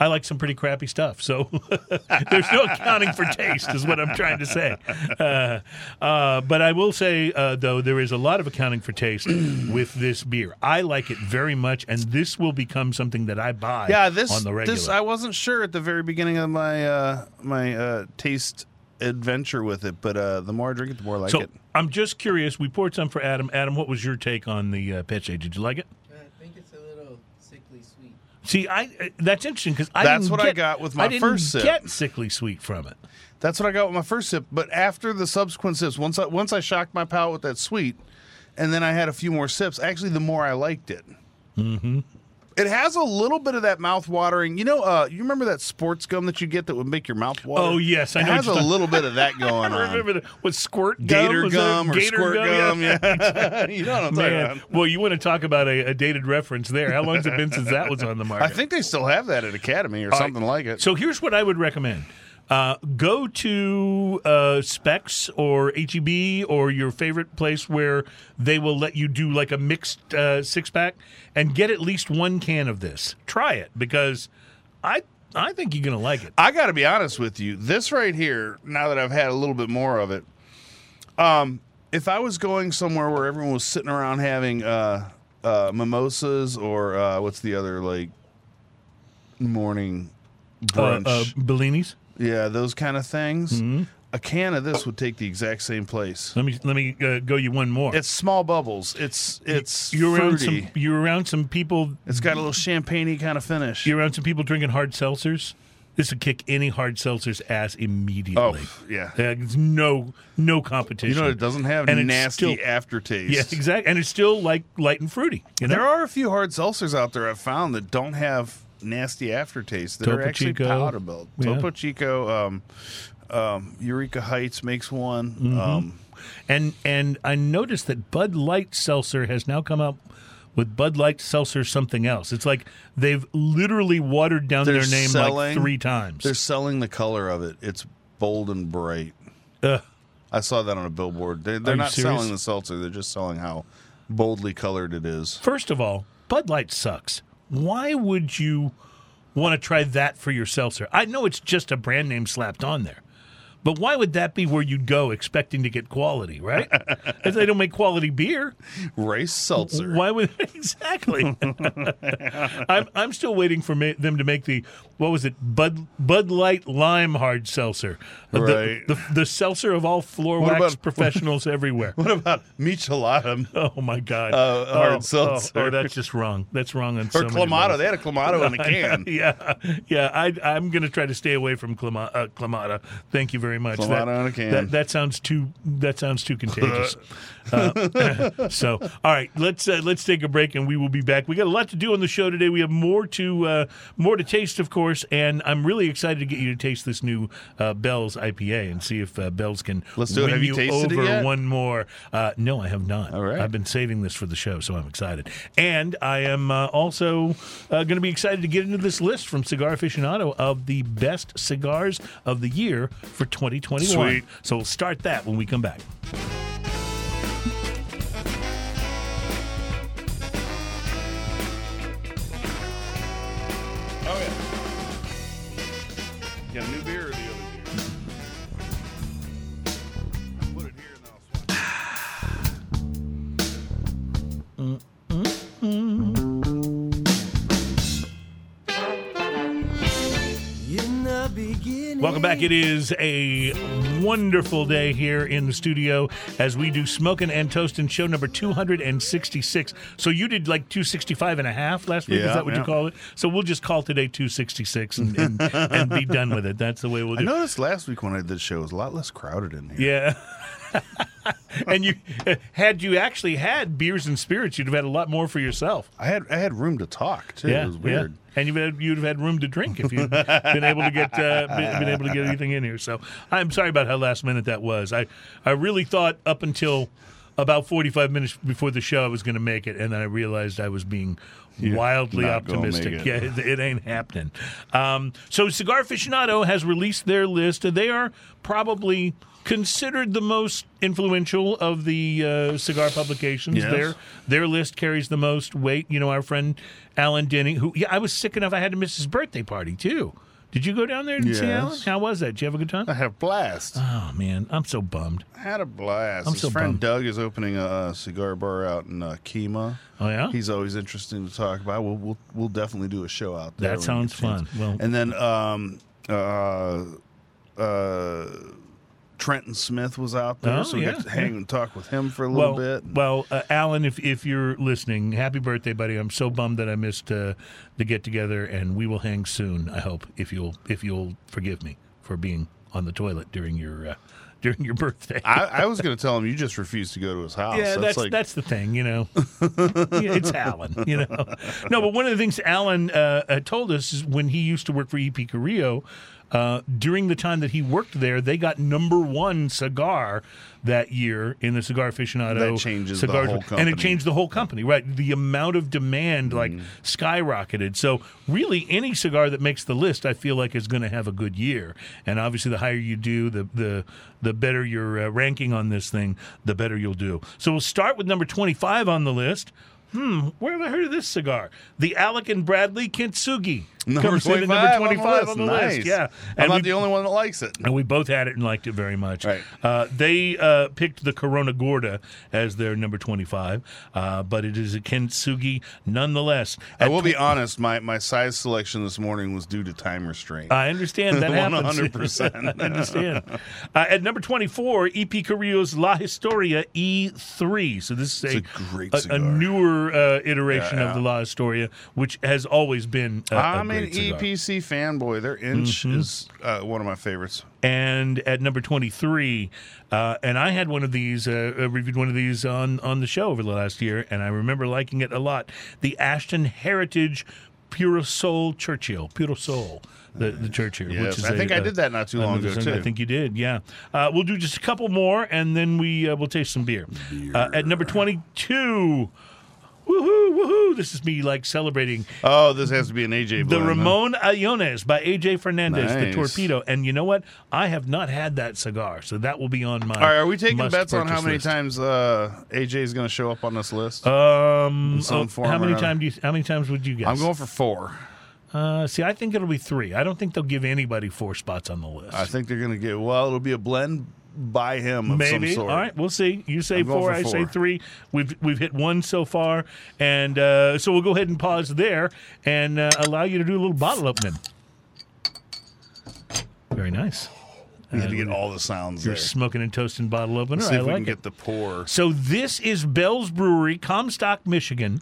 I like some pretty crappy stuff. So there's no accounting for taste, is what I'm trying to say. Uh, uh, but I will say uh, though there is a lot of accounting for taste with this beer. I like it very much, and this will become something that I buy. Yeah, this on the regular. this I wasn't sure at the very beginning of my uh my uh taste adventure with it, but uh the more I drink it, the more I like so it. I'm just curious. We poured some for Adam. Adam, what was your take on the uh, Peche? Did you like it? I think it's a little sickly sweet. See, I uh, that's interesting because I That's didn't what I got with my I didn't first sip. Get sickly sweet from it. That's what I got with my first sip. But after the subsequent sips, once I once I shocked my palate with that sweet, and then I had a few more sips, actually, the more I liked it. Mm-hmm. It has a little bit of that mouth watering. You know, uh, you remember that sports gum that you get that would make your mouth water? Oh, yes, I it know It has a you're little bit of that going I on. remember the, what squirt? Gator that gum or Gator squirt gum, Yeah. yeah. you know what I'm talking Man, about. well, you want to talk about a, a dated reference there? How long's it been since that was on the market? I think they still have that at Academy or right. something like it. So here's what I would recommend. Uh, go to uh, Specs or HEB or your favorite place where they will let you do like a mixed uh, six pack and get at least one can of this. Try it because I I think you're gonna like it. I got to be honest with you. This right here, now that I've had a little bit more of it, um, if I was going somewhere where everyone was sitting around having uh, uh, mimosas or uh, what's the other like morning Uh, brunch, uh, Bellinis. Yeah, those kind of things, Mm-hmm. a can of this would take the exact same place. Let me let me uh, go you one more. It's small bubbles. It's it's you're around fruity. some you're around some people It's got a little champagne-y kind of finish. you're around some people drinking hard seltzers. This would kick any hard seltzer's ass immediately. oh yeah. There's no no competition. You know it doesn't have And nasty still- aftertaste. Yeah, exactly. And it's still like light and fruity. You know? There are a few hard seltzers out there I've found that don't have nasty aftertaste. That Topo are actually Chico. palatable. Yeah. Topo Chico, um, um, Eureka Heights makes one. Mm-hmm. Um, And and I noticed that Bud Light seltzer has now come up with Bud Light seltzer something else. It's like they've literally watered down their name like selling- three times. they're selling the color of it. It's bold and bright. I saw that on a billboard. They, they're not serious? selling the seltzer. They're just selling how boldly colored it is. First of all, Bud Light sucks. Why would you want to try that for your seltzer? I know it's just a brand name slapped on there, But why would that be where you'd go expecting to get quality, right? Because they don't make quality beer. Rice seltzer. Why would exactly? I'm I'm still waiting for ma- them to make the what was it Bud Bud Light Lime Hard Seltzer, The- Right. The, the, seltzer of all floor What wax about- professionals everywhere. What about Michelada Oh my God! Uh, hard oh, oh, seltzer. oh, that's just wrong. That's wrong on or so Clamato? They had a Clamato in a can. yeah, yeah. I, I'm going to try to stay away from Clama, uh, Clamata. Thank you very much. Clamato that, in a can. That, that sounds too. That sounds too contagious. Uh, so, all right, let's uh, let's take a break, and we will be back. We got a lot to do on the show today. We have more to uh, more to taste, of course, and I'm really excited to get you to taste this new uh, Bell's IPA and see if uh, Bell's can Let's do it. Have you it over one more. Uh, no, I have not. All right. I've been saving this for the show, so I'm excited. And I am uh, also uh, going to be excited to get into this list from Cigar Aficionado of the best cigars of the year for 2021. Sweet. So we'll start that when we come back. Welcome back. It is a wonderful day here in the studio as we do Smoking and Toasting show number 266. So you did like 265 and a half last week? Yeah, is that what you call it? So we'll just call today 266 and, and, and be done with it. That's the way we'll do it. I noticed last week when I did the show, it was a lot less crowded in here. Yeah. and you had you actually had beers and spirits, you'd have had a lot more for yourself. I had I had room to talk too. Yeah, it was weird. yeah. And you'd have, you'd have had room to drink if you'd been able to get uh, been, been able to get anything in here. So I'm sorry about how last minute that was. I I really thought up until about 45 minutes before the show I was going to make it, and then I realized I was being wildly optimistic. it. Yeah, it, it ain't happening. Um, so Cigar Aficionado has released their list. They are probably considered the most influential of the uh, cigar publications. Yes. Their their list carries the most weight. You know, our friend Alan Denny, who yeah, I was sick enough I had to miss his birthday party too. Did you go down there and see Alan? How was that? Did you have a good time? I had a blast. Oh man, I'm so bummed. I had a blast. I'm His so friend bummed. Doug is opening a, cigar bar out in uh, Kemah. Oh yeah, He's always interesting to talk about. We'll we'll, we'll definitely do a show out there. That sounds get a chance. fun. Well- and then um, uh, uh, Trenton Smith was out there, Oh, so we yeah, got to hang and talk with him for a little well, bit. well, uh, Alan, if if you're listening, happy birthday, buddy! I'm so bummed that I missed uh, the get together, and we will hang soon. I hope if you'll if you'll forgive me for being on the toilet during your uh, during your birthday. I, I was going to tell him you just refused to go to his house. Yeah, that's like that's the thing, you know. Yeah, it's Alan, you know. No, but one of the things Alan uh, uh, told us is when he used to work for EP Carrillo, uh, during the time that he worked there, they got number one cigar that year in the Cigar Aficionado. That changes the cigar, whole and it changed the whole company, right? The amount of demand like Mm-hmm. skyrocketed. So really, any cigar that makes the list, I feel like is going to have a good year. And obviously, the higher you do, the the the better your uh, ranking on this thing, the better you'll do. So we'll start with number twenty five on the list. Hmm, where have I heard of this cigar? The Alec and Bradley Kintsugi number comes in at 25, number twenty five on on the the list. list. Nice. Yeah, I'm not we- the only one that likes it. and we both had it and liked it very much. Right. Uh, they uh, picked the Corona Gorda as their number 25, uh, but it is a Kintsugi nonetheless. I will tw- be honest. My, my size selection this morning was due to time restraint. I understand that 100%. I understand. Uh, at number 24, EP Carrillo's La Historia E3. So this is a, a great a, cigar. Newer uh, iteration Yeah, of the yeah. La Historia, which has always been a, a I'm an great cigar. EPC fanboy. Their inch Mm-hmm. is uh, one of my favorites. and at number 23 uh, and i had one of these uh, uh, reviewed one of these on on the show over the last year and i remember liking it a lot the ashton heritage Puro Sol churchill Puro Sol the, the Churchill, Yes, which is I think I I did that not too long ago, I think you did, yeah. Uh, we'll do just a couple more, and then we uh, will taste some beer. Uh, at number twenty-two, woohoo, woohoo! This is me like celebrating Oh, this has to be an AJ the blend, huh? Ramon Allones by AJ Fernandez, the Torpedo. And you know what? I have not had that cigar, so that will be on my. All right, are we taking bets on how many list. times uh, AJ is going to show up on this list? Um, oh, how many times do you? How many times would you guess? I'm going for four. Uh, see, I think it'll be three. I don't think they'll give anybody four spots on the list. I think they're going to get. Well, it'll be a blend by him of Maybe. All right, we'll see. You say I'm four, I say three. We've we've hit one so far, and uh, so we'll go ahead and pause there and uh, allow you to do a little bottle opening. Very nice. We had to get all the sounds You're there. smoking and toasting bottle opener. See I if we like can it. get the pour. So this is Bell's Brewery, Comstock, Michigan.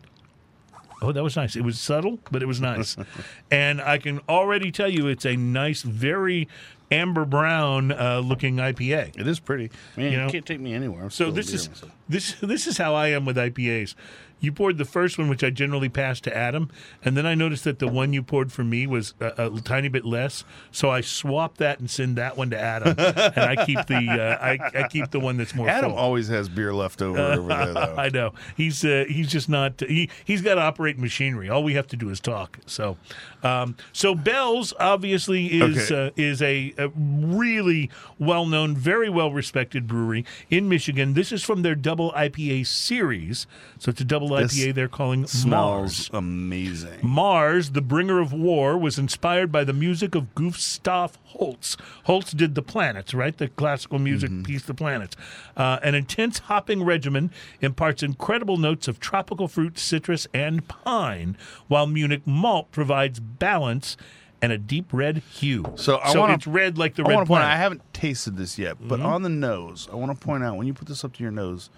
Oh, that was nice. It was subtle, but it was nice. and I can already tell you it's a nice, very amber brown uh, looking IPA. It is pretty. Man, You you, know? can't take me anywhere. I'm So this is myself. this this is how I am with IPAs. You poured the first one, which I generally pass to Adam, and then I noticed that the one you poured for me was a, a tiny bit less, so I swap that and send that one to Adam, and I keep the uh, I, I keep the one that's more Adam full. always has beer left over over there, though. I know he's uh, he's just not he he's got to operate machinery. All we have to do is talk. So, um, so Bell's obviously is Okay. uh, is a, a really well known, very well respected brewery in Michigan. This is from their double IPA series. So it's a double This IPA they're calling Mars. Amazing. Mars, the bringer of war, was inspired by the music of Gustav Holst. Holst did The Planets, right? The classical music piece, The Planets. Uh, an intense hopping regimen imparts incredible notes of tropical fruit, citrus, and pine, while Munich malt provides balance and a deep red hue. So I wanna- it's red like the I red want to point out, planet. I haven't tasted this yet, but Mm-hmm. on the nose, I want to point out when you put this up to your nose,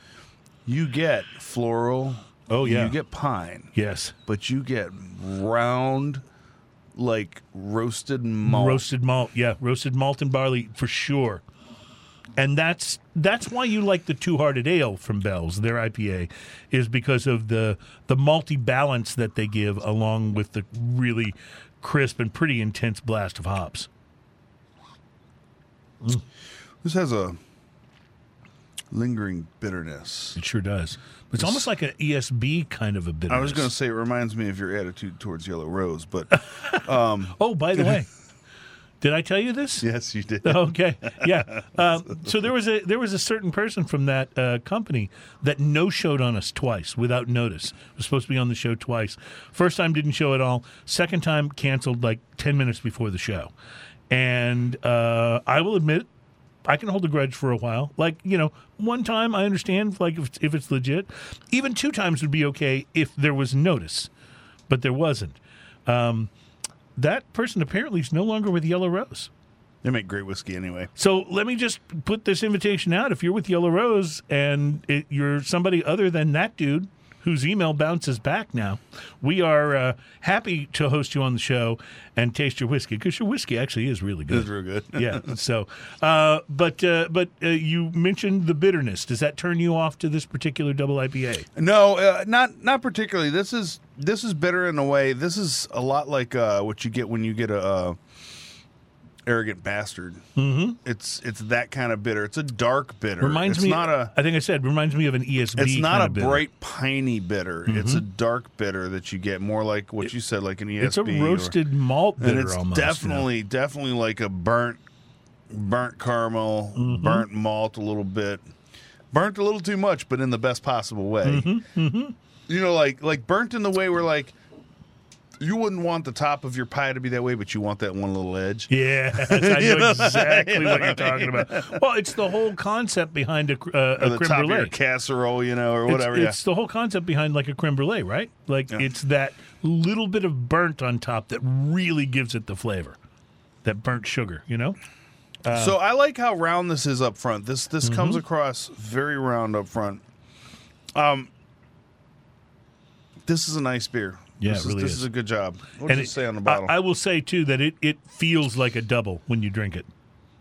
you get floral. Oh, yeah. You get pine, yes. but you get round, like roasted malt. Roasted malt, yeah, roasted malt and barley for sure. And that's that's why you like the Two Hearted Ale from Bell's, their IPA, is because of the the malty balance that they give, along with the really crisp and pretty intense blast of hops. This has a lingering bitterness. It sure does. It's almost like an ESB kind of a bit. I was going to say it reminds me of your attitude towards Yellow Rose, but Oh, by the way, did I tell you this? yes, you did. okay yeah um, so there was a there was a certain person from that uh, company that no showed on us twice without notice was supposed to be on the show twice first time didn't show at all second time canceled like 10 minutes before the show and uh, i will admit I can hold a grudge for a while. Like, you know, one time I understand, like, if it's, if it's legit. Even two times would be okay if there was notice, but there wasn't. Um, that person apparently is no longer with Yellow Rose. They make great whiskey anyway. So let me just put this invitation out. If you're with Yellow Rose and it, you're somebody other than that dude whose email bounces back now, we are uh, happy to host you on the show and taste your whiskey because your whiskey actually is really good. It's real good. yeah. So, uh, but uh, but uh, you mentioned the bitterness. Does that turn you off to this particular double IPA? No, uh, not not particularly. This is this is bitter in a way. This is a lot like uh, what you get when you get a uh, arrogant bastard. Mm-hmm. It's it's that kind of bitter. It's a dark bitter. Reminds it's me. not a. I think I said reminds me of an ESB. It's not kind a. Mm-hmm. bright piney bitter. It's a dark bitter that you get more like what you said, like an ESB. It's a or- roasted malt bitter and it's almost. you know? definitely definitely like a burnt burnt caramel, Mm-hmm. burnt malt a little bit, burnt a little too much, but in the best possible way. Mm-hmm, You know, like like burnt in the way where like you wouldn't want the top of your pie to be that way, but you want that one little edge. Yeah, I know exactly what you're talking about. Well, it's the whole concept behind a, uh, Or a the creme top of your brulee. casserole, you know, or It's, whatever. it's the whole concept behind like a creme brulee, right? Like it's that little bit of burnt on top that really gives it the flavor. That burnt sugar, you know? yeah. so I like how round this is up front. This this comes Mm-hmm. across very round up front. Um, this is a nice beer. Yeah, this it really is, this is. is a good job. What does it, say on the I- bottle? I, will say too that it, it feels like a double when you drink it.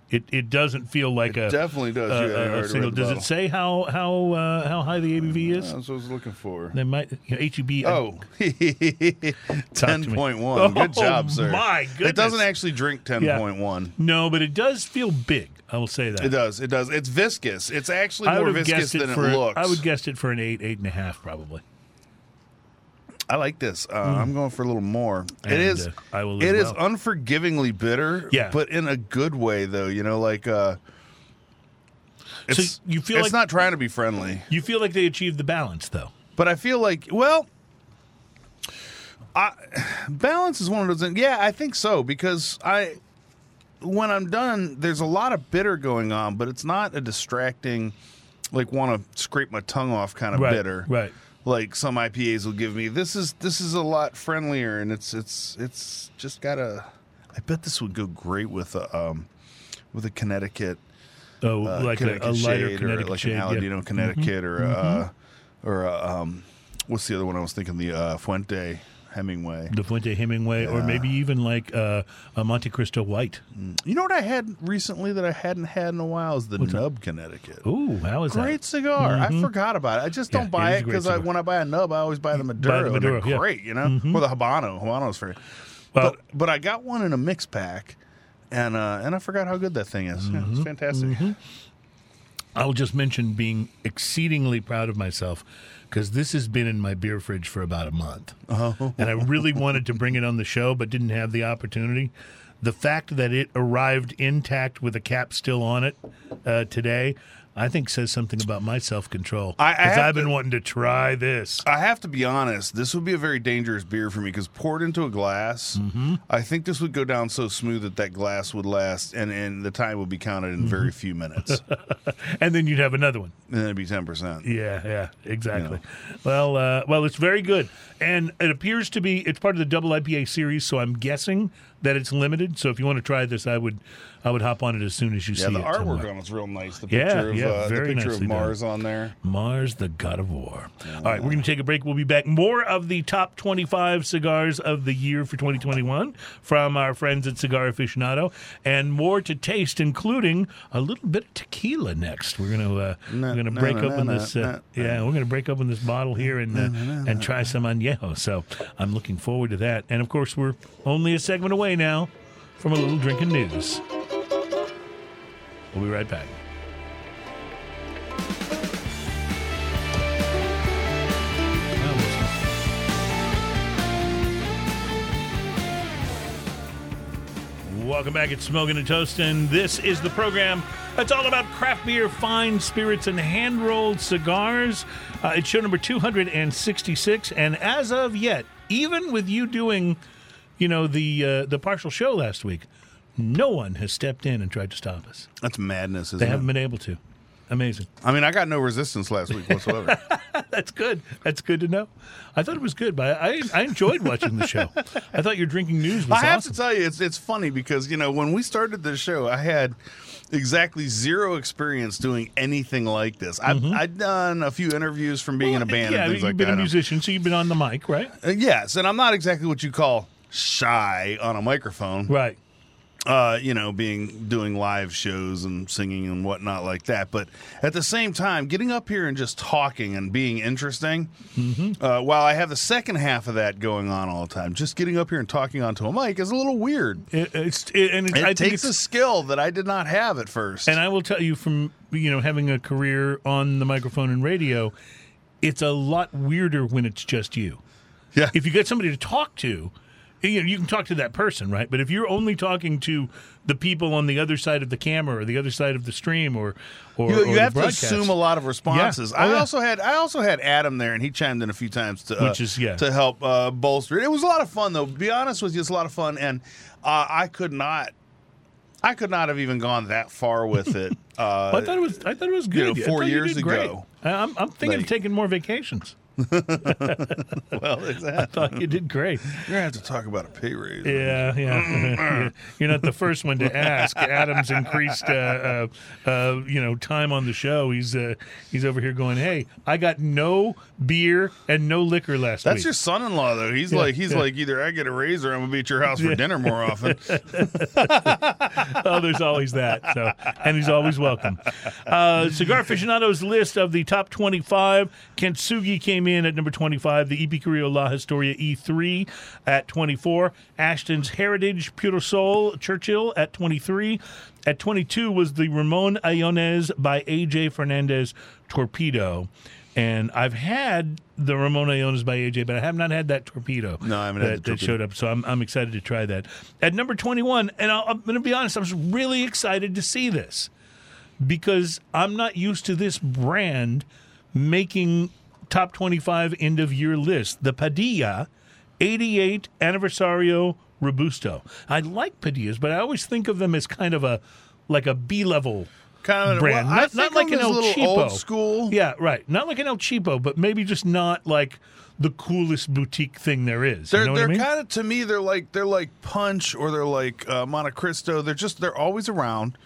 It it doesn't feel like a definitely does. a- Yeah, I a- a single. Does it say how how uh, how high the ABV is? That's what I was looking for. They might you know, HEB. I- Oh, to 10.1. Good Oh, job, sir. my goodness. It doesn't actually drink 10.1. no, but it does feel big. I will say that. It does. It does. It's viscous. It's actually I more viscous it than for. it looks. I would guess it for an eight, eight and a half, probably. I like this. Uh, I'm going for a little more. it And, is. uh, I will It as is unforgivingly bitter. Yeah. but in a good way, though. You know, like uh, it's you feel it's like- not trying to be friendly, You feel like they achieved the balance, though. but I feel like well. I, balance is one of those. Yeah, I think so because I, when I'm done, there's a lot of bitter going on, but it's not a distracting, like want to scrape my tongue off kind of Right, bitter. right. Like some IPAs will give me. This is this is a lot friendlier, and it's it's it's just got a. I bet this would go great with a um, with a Connecticut Oh, uh, like a, Connecticut a lighter shade Connecticut or like shade. an yeah. Mm-hmm. Aladino Connecticut or uh, or uh, um, what's the other one I was thinking? The uh, Fuente Hemingway. The Fuente Hemingway, or maybe even like uh, a Monte Cristo White. Mm. You know what I had recently that I hadn't had in a while is the Nub Connecticut. Ooh, how is Great that? Great cigar. I mm-hmm. forgot about it. I just Yeah, don't buy it because when I buy a nub, I always buy the Maduro. and Maduro, they're yeah. great, you know, mm-hmm. or the Habano. Habano's free. Well- but but I got one in a mix pack, and uh, and I forgot how good that thing is. Yeah, it's mm-hmm. fantastic. I'll just mention being exceedingly proud of myself because this has been in my beer fridge for about a month. Oh. And I really wanted to bring it on the show, but didn't have the opportunity. The fact that it arrived intact with a cap still on it uh, today, I think says something about my self control. Because I've been to- wanting to try this. I have to be honest. This would be a very dangerous beer for me because poured into a glass, I think this would go down so smooth that that glass would last, and, and the time would be counted in very few minutes, And then you'd have another one. and it'd be ten percent. Yeah, yeah, exactly. Well, uh, well, it's very good, and it appears to be it's part of the double IPA series. So I'm guessing that it's limited. So if you want to try this, I would, I would hop on it as soon as you Yeah, see the it. artwork somewhere. on it's real nice. The Yeah, picture of yeah, uh, the picture of done. Mars on there. Mars, the god of war. All right, we're going to take a break. We'll be back. More of the top 25 cigars of the year for 2021 from our friends at Cigar Aficionado, and more to taste, including a little bit of tequila next. We're going to uh, we're going to break na- open this. Uh, yeah, we're going to break open this bottle here and uh, and try some añejo. So I'm looking forward to that. And of course, we're only a segment away now from a little drinking news. We'll be right back. Welcome back. It's Smoking and Toasting. This is the program that's all about craft beer, fine spirits, and hand rolled cigars. Uh, it's show number 266. And as of yet, even with you doing, you know, the uh, the partial show last week, no one has stepped in and tried to stop us. That's madness, isn't They haven't been able to. Amazing. I mean, I got no resistance last week whatsoever. That's good. That's good to know. I thought it was good, but I, I enjoyed watching the show. I thought your drinking news was I have awesome. to tell you, it's it's funny because you know when we started this show, I had exactly zero experience doing anything like this. I've I'd done a few interviews from being in a band yeah, and things you've been a musician, so you've been on the mic, right? Uh, yes, and I'm not exactly what you call shy on a microphone. Right. Uh, you know, being doing live shows and singing and whatnot like that. But at the same time, getting up here and just talking and being interesting, Mm-hmm. uh, while I have the second half of that going on all the time, just getting up here and talking onto a mic is a little weird. It, it's it, and it, It I think takes it's, a skill that I did not have at first. and I will tell you from you know having a career on the microphone and radio, it's a lot weirder when it's just you. yeah, If you get somebody to talk to, you know you can talk to that person, right? But if you're only talking to the people on the other side of the camera or the other side of the stream or or, you, or you the have to assume a lot of responses. Yeah. Oh, I yeah. also had I also had Adam there, and he chimed in a few times to uh, Which is- yeah. to help uh, bolster it. It was a lot of fun, though. Be honest with you, it's a lot of fun, and uh, I could not. I could not have even gone that far with it. Uh, I thought it was. I thought it was good. know, four years ago. I'm, I'm thinking Like- of taking more vacations. well, exactly. Thought you did great. You're gonna have to talk about a pay raise. Yeah, yeah. You're not the first one to ask. Adam's increased, uh, uh, uh, you know, time on the show. He's uh, he's over here going, "Hey, I got no beer and no liquor last That's week." That's your son-in-law, though. He's Yeah, like, he's yeah. like, either I get a raise or I'm gonna be at your house for dinner more often. oh, there's always that. So, and he's always welcome. Uh, Cigar aficionados list of the top 25. Kintsugi came in at number 25. The EP Carrillo La Historia E3 at 24. Ashton's Heritage Puro Sol Churchill at 23. At 22 was the Ramon Allones by AJ Fernandez Torpedo. And I've had the Ramon Allones by AJ, but I have not had that torpedo. No, I haven't that, had that showed up. So I'm, I'm excited to try that. At number 21, and I'll, I'm going to be honest, I was really excited to see this because I'm not used to this brand making top 25 end of year list. The Padilla 88 Aniversario Robusto. I like Padillas, but I always think of them as kind of a like a B level kind of brand, well, not, not like an El Cheapo. old school. Yeah, right. Not like an El Cheapo, but maybe just not like the coolest boutique thing there is. They're you know they're I mean? kind of to me they're like they're like Punch or they're like uh, Monte Cristo. They're just they're always around,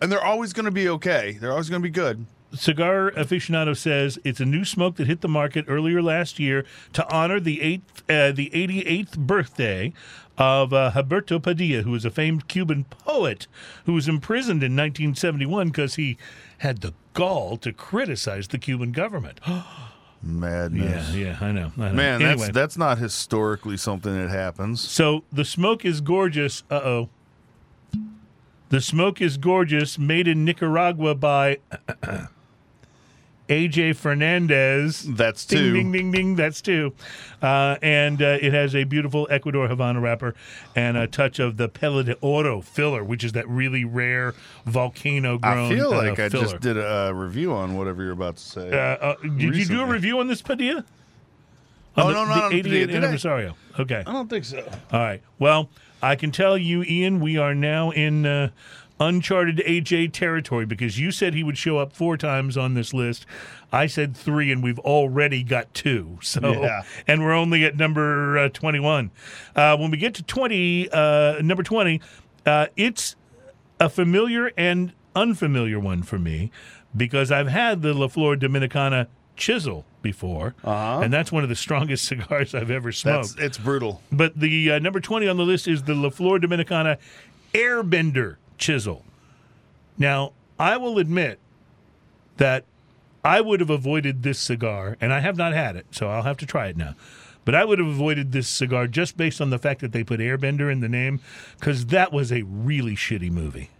and they're always going to be okay. They're always going to be good. Cigar aficionado says it's a new smoke that hit the market earlier last year to honor the eighth, uh, the 88th birthday of uh, Humberto Padilla, who was a famed Cuban poet who was imprisoned in 1971 because he had the gall to criticize the Cuban government. Madness. yeah, yeah, I know. I know. Man, anyway, that's that's not historically something that happens. so the smoke is gorgeous. Uh oh. The smoke is gorgeous, made in Nicaragua by AJ Fernandez. That's Ding, two. ding, ding, ding. That's two. Uh, and uh, it has a beautiful Ecuador Havana wrapper and a touch of the Pelo de Oro filler, which is that really rare volcano grown. I feel like uh, I filler. just did a uh, review on whatever you're about to say. Uh, uh, did you do a review on this Padilla? Oh, On no, the, no, on the 88 Padilla. Did Okay. I don't think so. All right. Well, I can tell you, Ian, we are now in uh, uncharted AJ territory because you said he would show up four times on this list. I said three, and we've already got two. So, Yeah. and we're only at number uh, twenty-one. Uh, when we get to twenty, uh, number twenty, uh, it's a familiar and unfamiliar one for me because I've had the La Flor Dominicana chisel before, Uh-huh. and that's one of the strongest cigars I've ever smoked. That's it's brutal. But the uh, number 20 on the list is the La Flor Dominicana Airbender Chisel. Now, I will admit that I would have avoided this cigar, and I have not had it, so I'll have to try it now. But I would have avoided this cigar just based on the fact that they put Airbender in the name, because that was a really shitty movie.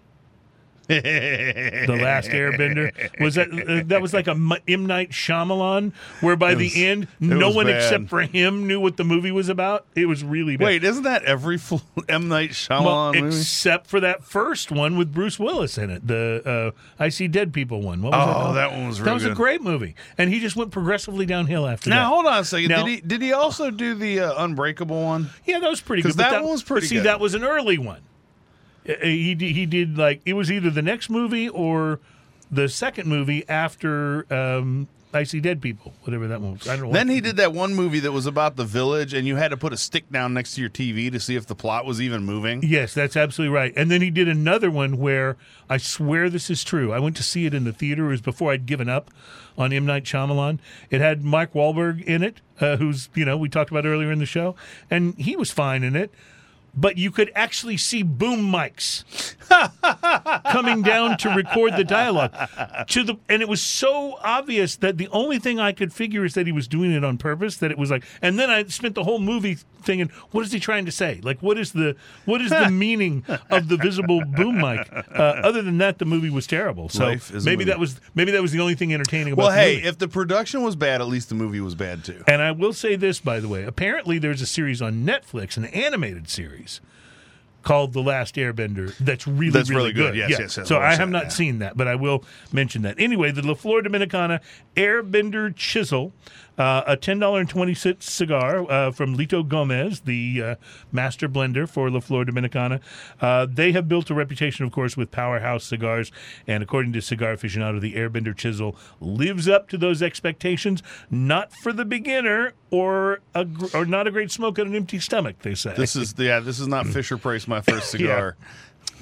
The Last Airbender was that uh, that was like a M- Night Shyamalan, where by was- the end no one bad. except for him knew what the movie was about. It was really bad. Wait, isn't that every full M Night Shyamalan well, movie? except for that first one with Bruce Willis in it, the uh, I See Dead People one. What was that Oh, called? that one was that was a great movie, and he just went progressively downhill after Now that. Now hold on a second. Now- did he did he also do the uh, Unbreakable one? Yeah, that was pretty good. but that one was pretty See, good. that was an early one. Uh, He did, he did like it was either the next movie or the second movie after um, I See Dead People, whatever that one was. I don't know. Then he did that one movie that was about the village, and you had to put a stick down next to your TV to see if the plot was even moving. Yes, that's absolutely right. And then he did another one where I swear this is true. I went to see it in the theater. It was before I'd given up on M Night Shyamalan. It had Mike Wahlberg in it, uh, who's you know we talked about earlier in the show, and he was fine in it. But you could actually see boom mics coming down to record the dialogue to the and it was so obvious that the only thing I could figure is that he was doing it on purpose that it was like and then I spent the whole movie thinking what is he trying to say like what is the what is the meaning of the visible boom mic uh, other than that the movie was terrible so Life is a maybe that was maybe that was the only thing entertaining about Well, hey, movie. if the production was bad, at least the movie was bad too. And I will say this, by the way. Apparently, there's a series on Netflix, an animated series called The Last Airbender. That's really, That's really, really good. Yes, yes, yes, So I have not yeah. seen that, but I will mention that. Anyway, the La Flor Dominicana Airbender Chisel, uh, a ten dollar and twenty cent cigar uh, from Litto Gomez, the uh, master blender for La Flor Dominicana. Uh, they have built a reputation, of course, with powerhouse cigars, and according to Cigar Aficionado, the Airbender Chisel lives up to those expectations. Not for the beginner or a gr- or not a great smoke on an empty stomach. They say This is yeah. This is not Fisher Price. My first cigar.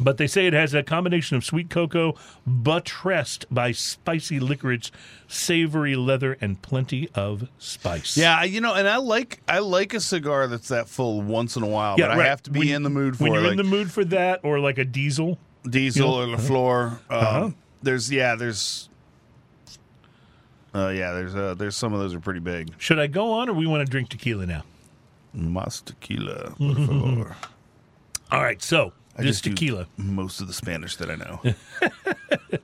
But they say it has a combination of sweet cocoa buttressed by spicy licorice, savory leather, and plenty of spice. Yeah, you know, and I like I like a cigar that's that full once in a while, Yeah, but I have to be When- in the mood for when you're like in the mood for that, or like a diesel. Diesel Yeah. or La Flor. Um, Uh-huh. There's yeah, there's uh, yeah, there's uh, there's some of those are pretty big. Should I go on, or we want to drink tequila now? Mas tequila, por favor. All right, so I just tequila, most of the Spanish that I know.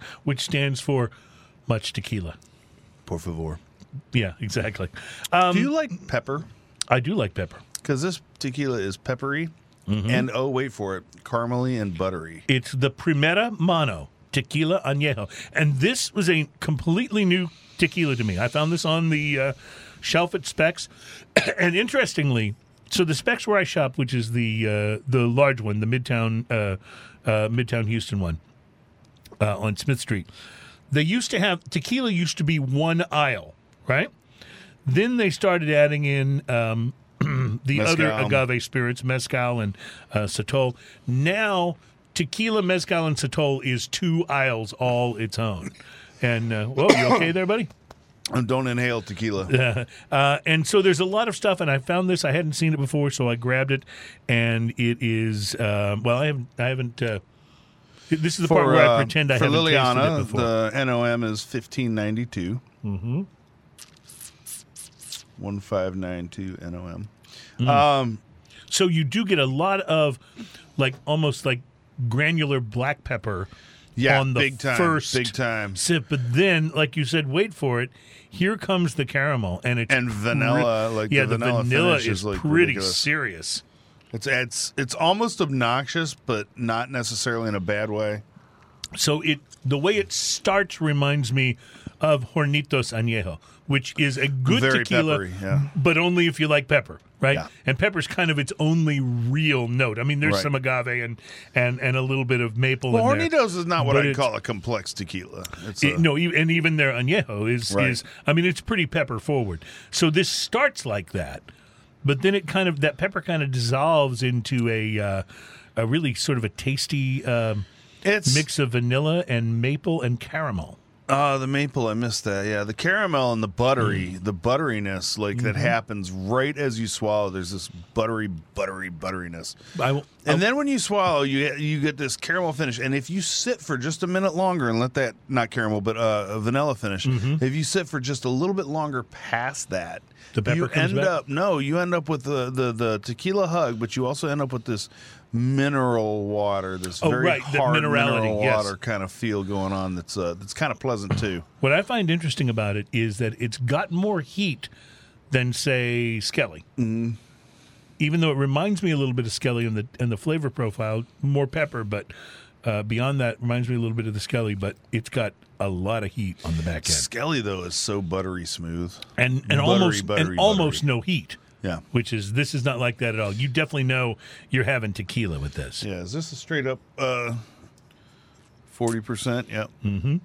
which stands for much tequila. por favor. Yeah, exactly. Um, Do you like pepper? I do like pepper. Because this tequila is peppery, Mm-hmm. and oh wait for it, caramely and buttery. It's the Primera Mano Tequila Añejo. And this was a completely new tequila to me. I found this on the uh, shelf at Specs, and interestingly, so the Specs where I shop, which is the uh, the large one, the Midtown uh, uh, Midtown Houston one uh, on Smith Street, they used to have tequila used to be one aisle, right? Then they started adding in um, the other agave spirits, mezcal and uh, sotol. Now, tequila, mezcal, and sotol is two aisles all its own. And uh, whoa, you okay there, buddy? And don't inhale tequila. Uh, and so there's a lot of stuff, and I found this. I hadn't seen it before, so I grabbed it, and it is um, well. I haven't. I haven't. Uh, this is the part where I uh, pretend I haven't Liliana, tasted it before. the NOM is fifteen ninety two. Mm-hmm. One five nine two NOM. Mm. Um, So you do get a lot of like almost like granular black pepper yeah, on the big time, first big time, sip, but then, like you said, wait for it. Here comes the caramel, and it's and vanilla. Like yeah, the vanilla, vanilla finish is like pretty ridiculous. serious. It's it's it's almost obnoxious, but not necessarily in a bad way. So it the way it starts reminds me of Hornitos Añejo, which is a good Very tequila, peppery, yeah. but only if you like pepper, right? Yeah. And pepper's kind of its only real note. I mean, there's Right. some agave and and and a little bit of maple. Well. Hornitos is not what I'd call a complex tequila. It- a, no, and even their añejo is Right. is. I mean, it's pretty pepper forward. So this starts like that, but then it kind of that pepper kind of dissolves into a uh, a really sort of a tasty um, it's mix of vanilla and maple and caramel. Oh, the maple, I missed that. Yeah, the caramel and the buttery, Mm. the butteriness, like that Mm-hmm. happens right as you swallow. There's this buttery, buttery, butteriness, I will, and then when you swallow, you get, you get this caramel finish. And if you sit for just a minute longer and let that not caramel but uh, a vanilla finish, if you sit for just a little bit longer past that, Mm-hmm. The pepper you comes end back? up no, you end up with the, the the tequila hug, but you also end up with this mineral water, this Oh, very right, hard minerality, mineral yes. water kind of feel going on. That's uh, that's kind of pleasant too. what I find interesting about it is that it's got more heat than say Skelly. Mm-hmm. Even though it reminds me a little bit of Skelly in the in the flavor profile, more pepper, but uh, beyond that, reminds me a little bit of the Skelly. But it's got a lot of heat on the back end, Skelly though is so buttery smooth. and and Buttery, almost buttery, and almost no heat. Yeah. Which is this is not like that at all. You definitely know you're having tequila with this. Yeah, is this a straight up uh forty percent? Yep. Mm-hmm.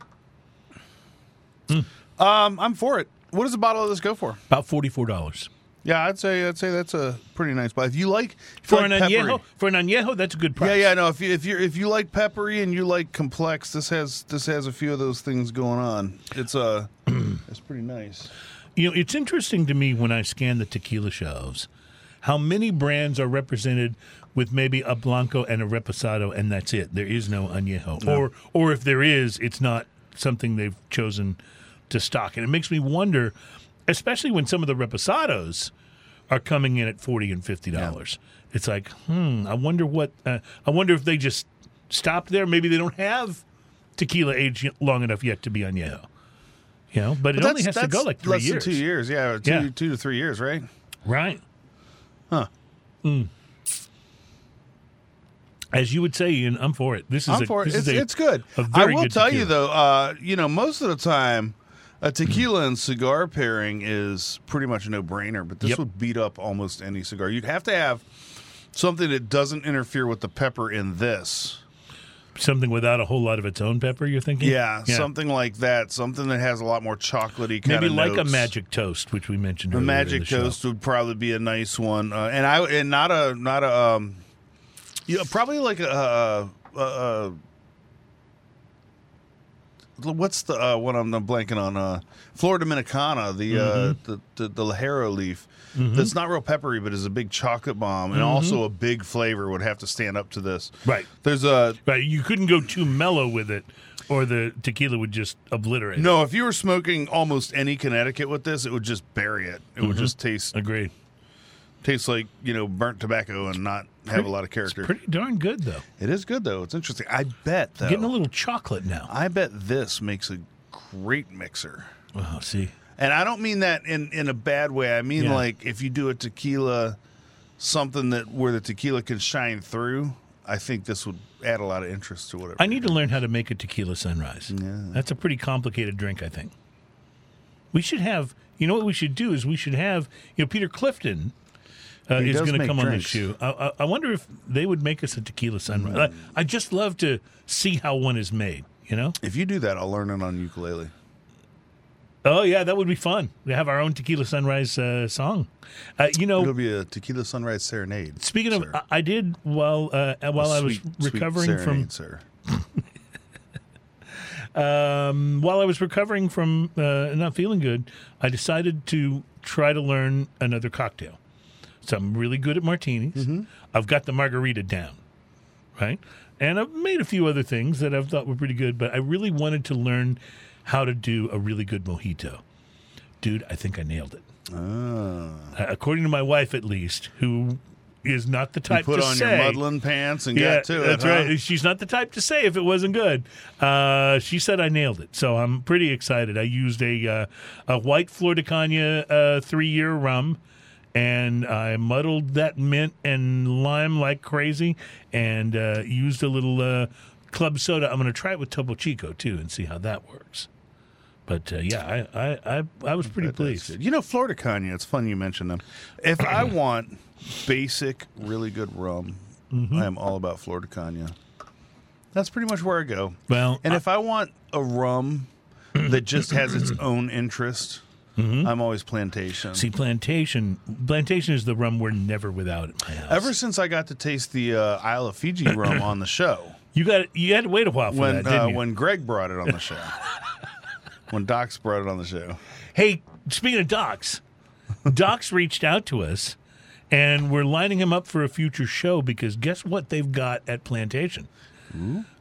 Um, I'm for it. What does a bottle of this go for? About forty four dollars Yeah, I'd say I'd say that's a pretty nice buy. If you like if you for an like peppery- añejo. For an añejo, that's a good price. Yeah, yeah, no. If you if you if you like peppery and you like complex, this has this has a few of those things going on. It's uh it's pretty nice. You know, it's interesting to me when I scan the tequila shelves how many brands are represented with maybe a blanco and a reposado, and that's it. There is no añejo, or or if there is, it's not something they've chosen to stock, and it makes me wonder, especially when some of the reposados are coming in at forty and fifty dollars. It's like, hmm, I wonder what. Uh, I wonder if they just stopped there. Maybe they don't have tequila aged long enough yet to be añejo. You know, but it only has to go like three less years. than two years. Yeah, two Yeah. two to three years, right? Right. Huh. As you would say, Ian, I'm for it. This is I'm a, for it. It's, a, it's good. I will good tell you though, uh, you know, most of the time, a tequila and cigar pairing is pretty much a no brainer. But this Yep. would beat up almost any cigar. You'd have to have something that doesn't interfere with the pepper in this. Something without a whole lot of its own pepper. You're thinking, Yeah, something like that. Something that has a lot more chocolatey kind of. maybe like a magic toast, which we mentioned. In magic the show. toast would probably be a nice one, uh, and I and not a not a um, yeah, probably like a, a, a, a what's the uh, one I'm blanking on uh, Flor Dominicana, the, Mm-hmm. uh, the the the Ligero leaf. That's not real peppery, but is a big chocolate bomb, and also a big flavor would have to stand up to this. Mm-hmm. Right. There's a Right. You couldn't go too mellow with it, or the tequila would just obliterate. it. no. If you were smoking almost any Connecticut with this, it would just bury it. It Mm-hmm. would just taste Agreed. tastes like you know burnt tobacco and not have a lot of character. Pretty darn good though. It is good though. It's interesting. I bet though. Getting a little chocolate now. I bet this makes a great mixer. Oh, see. And I don't mean that in in a bad way. I mean Yeah. like if you do a tequila something that where the tequila can shine through, I think this would add a lot of interest to whatever. I need to learn how to make a tequila sunrise. That's a pretty complicated drink, I think. We should have. You know what we should do is we should have. You know, Peter Clifton uh, is going to come drinks. on the show. I, I, I wonder if they would make us a tequila sunrise. I, I just love to see how one is made. You know. If you do that, I'll learn it on ukulele. Oh yeah, that would be fun. We have our own tequila sunrise uh, song. Uh, you know, It'll be a tequila sunrise serenade. Speaking of. I, I did while uh, while I was Sweet- sweet recovering from serenade, sir. um, while I was recovering from uh, not feeling good, I decided to try to learn another cocktail. So I'm really good at martinis. Mm-hmm. I've got the margarita down, right? And I've made a few other things that I've thought were pretty good, but I really wanted to learn how to do a really good mojito. Dude, I think I nailed it. Ah. Uh, according to my wife, at least, who is not the type You put to on say. your muddling pants and yeah, got to that's it. huh? right. She's not the type to say if it wasn't good. Uh, she said I nailed it, so I'm pretty excited. I used a uh, a white Flor de Cana uh, three year rum, and I muddled that mint and lime like crazy, and uh, used a little uh, club soda. I'm going to try it with Topo Chico too, and see how that works. But uh, yeah, I, I I I was pretty That's pleased. You know, Flor de Cana, it's funny you mentioned them. If I want basic, really good rum, Mm-hmm. I am all about Flor de Cana. That's pretty much where I go. Well, And if I want a rum that just has its own interest, I'm always Plantation. Mm-hmm. See, plantation. Plantation is the rum we're never without at my house. Ever since I got to taste the uh, Isle of Fiji rum on the show, you got you had to wait a while for when that, didn't uh, you? when Greg brought it on the show, when Docs brought it on the show, hey, speaking of Docs, Docs reached out to us, and we're lining him up for a future show because guess what they've got at Plantation?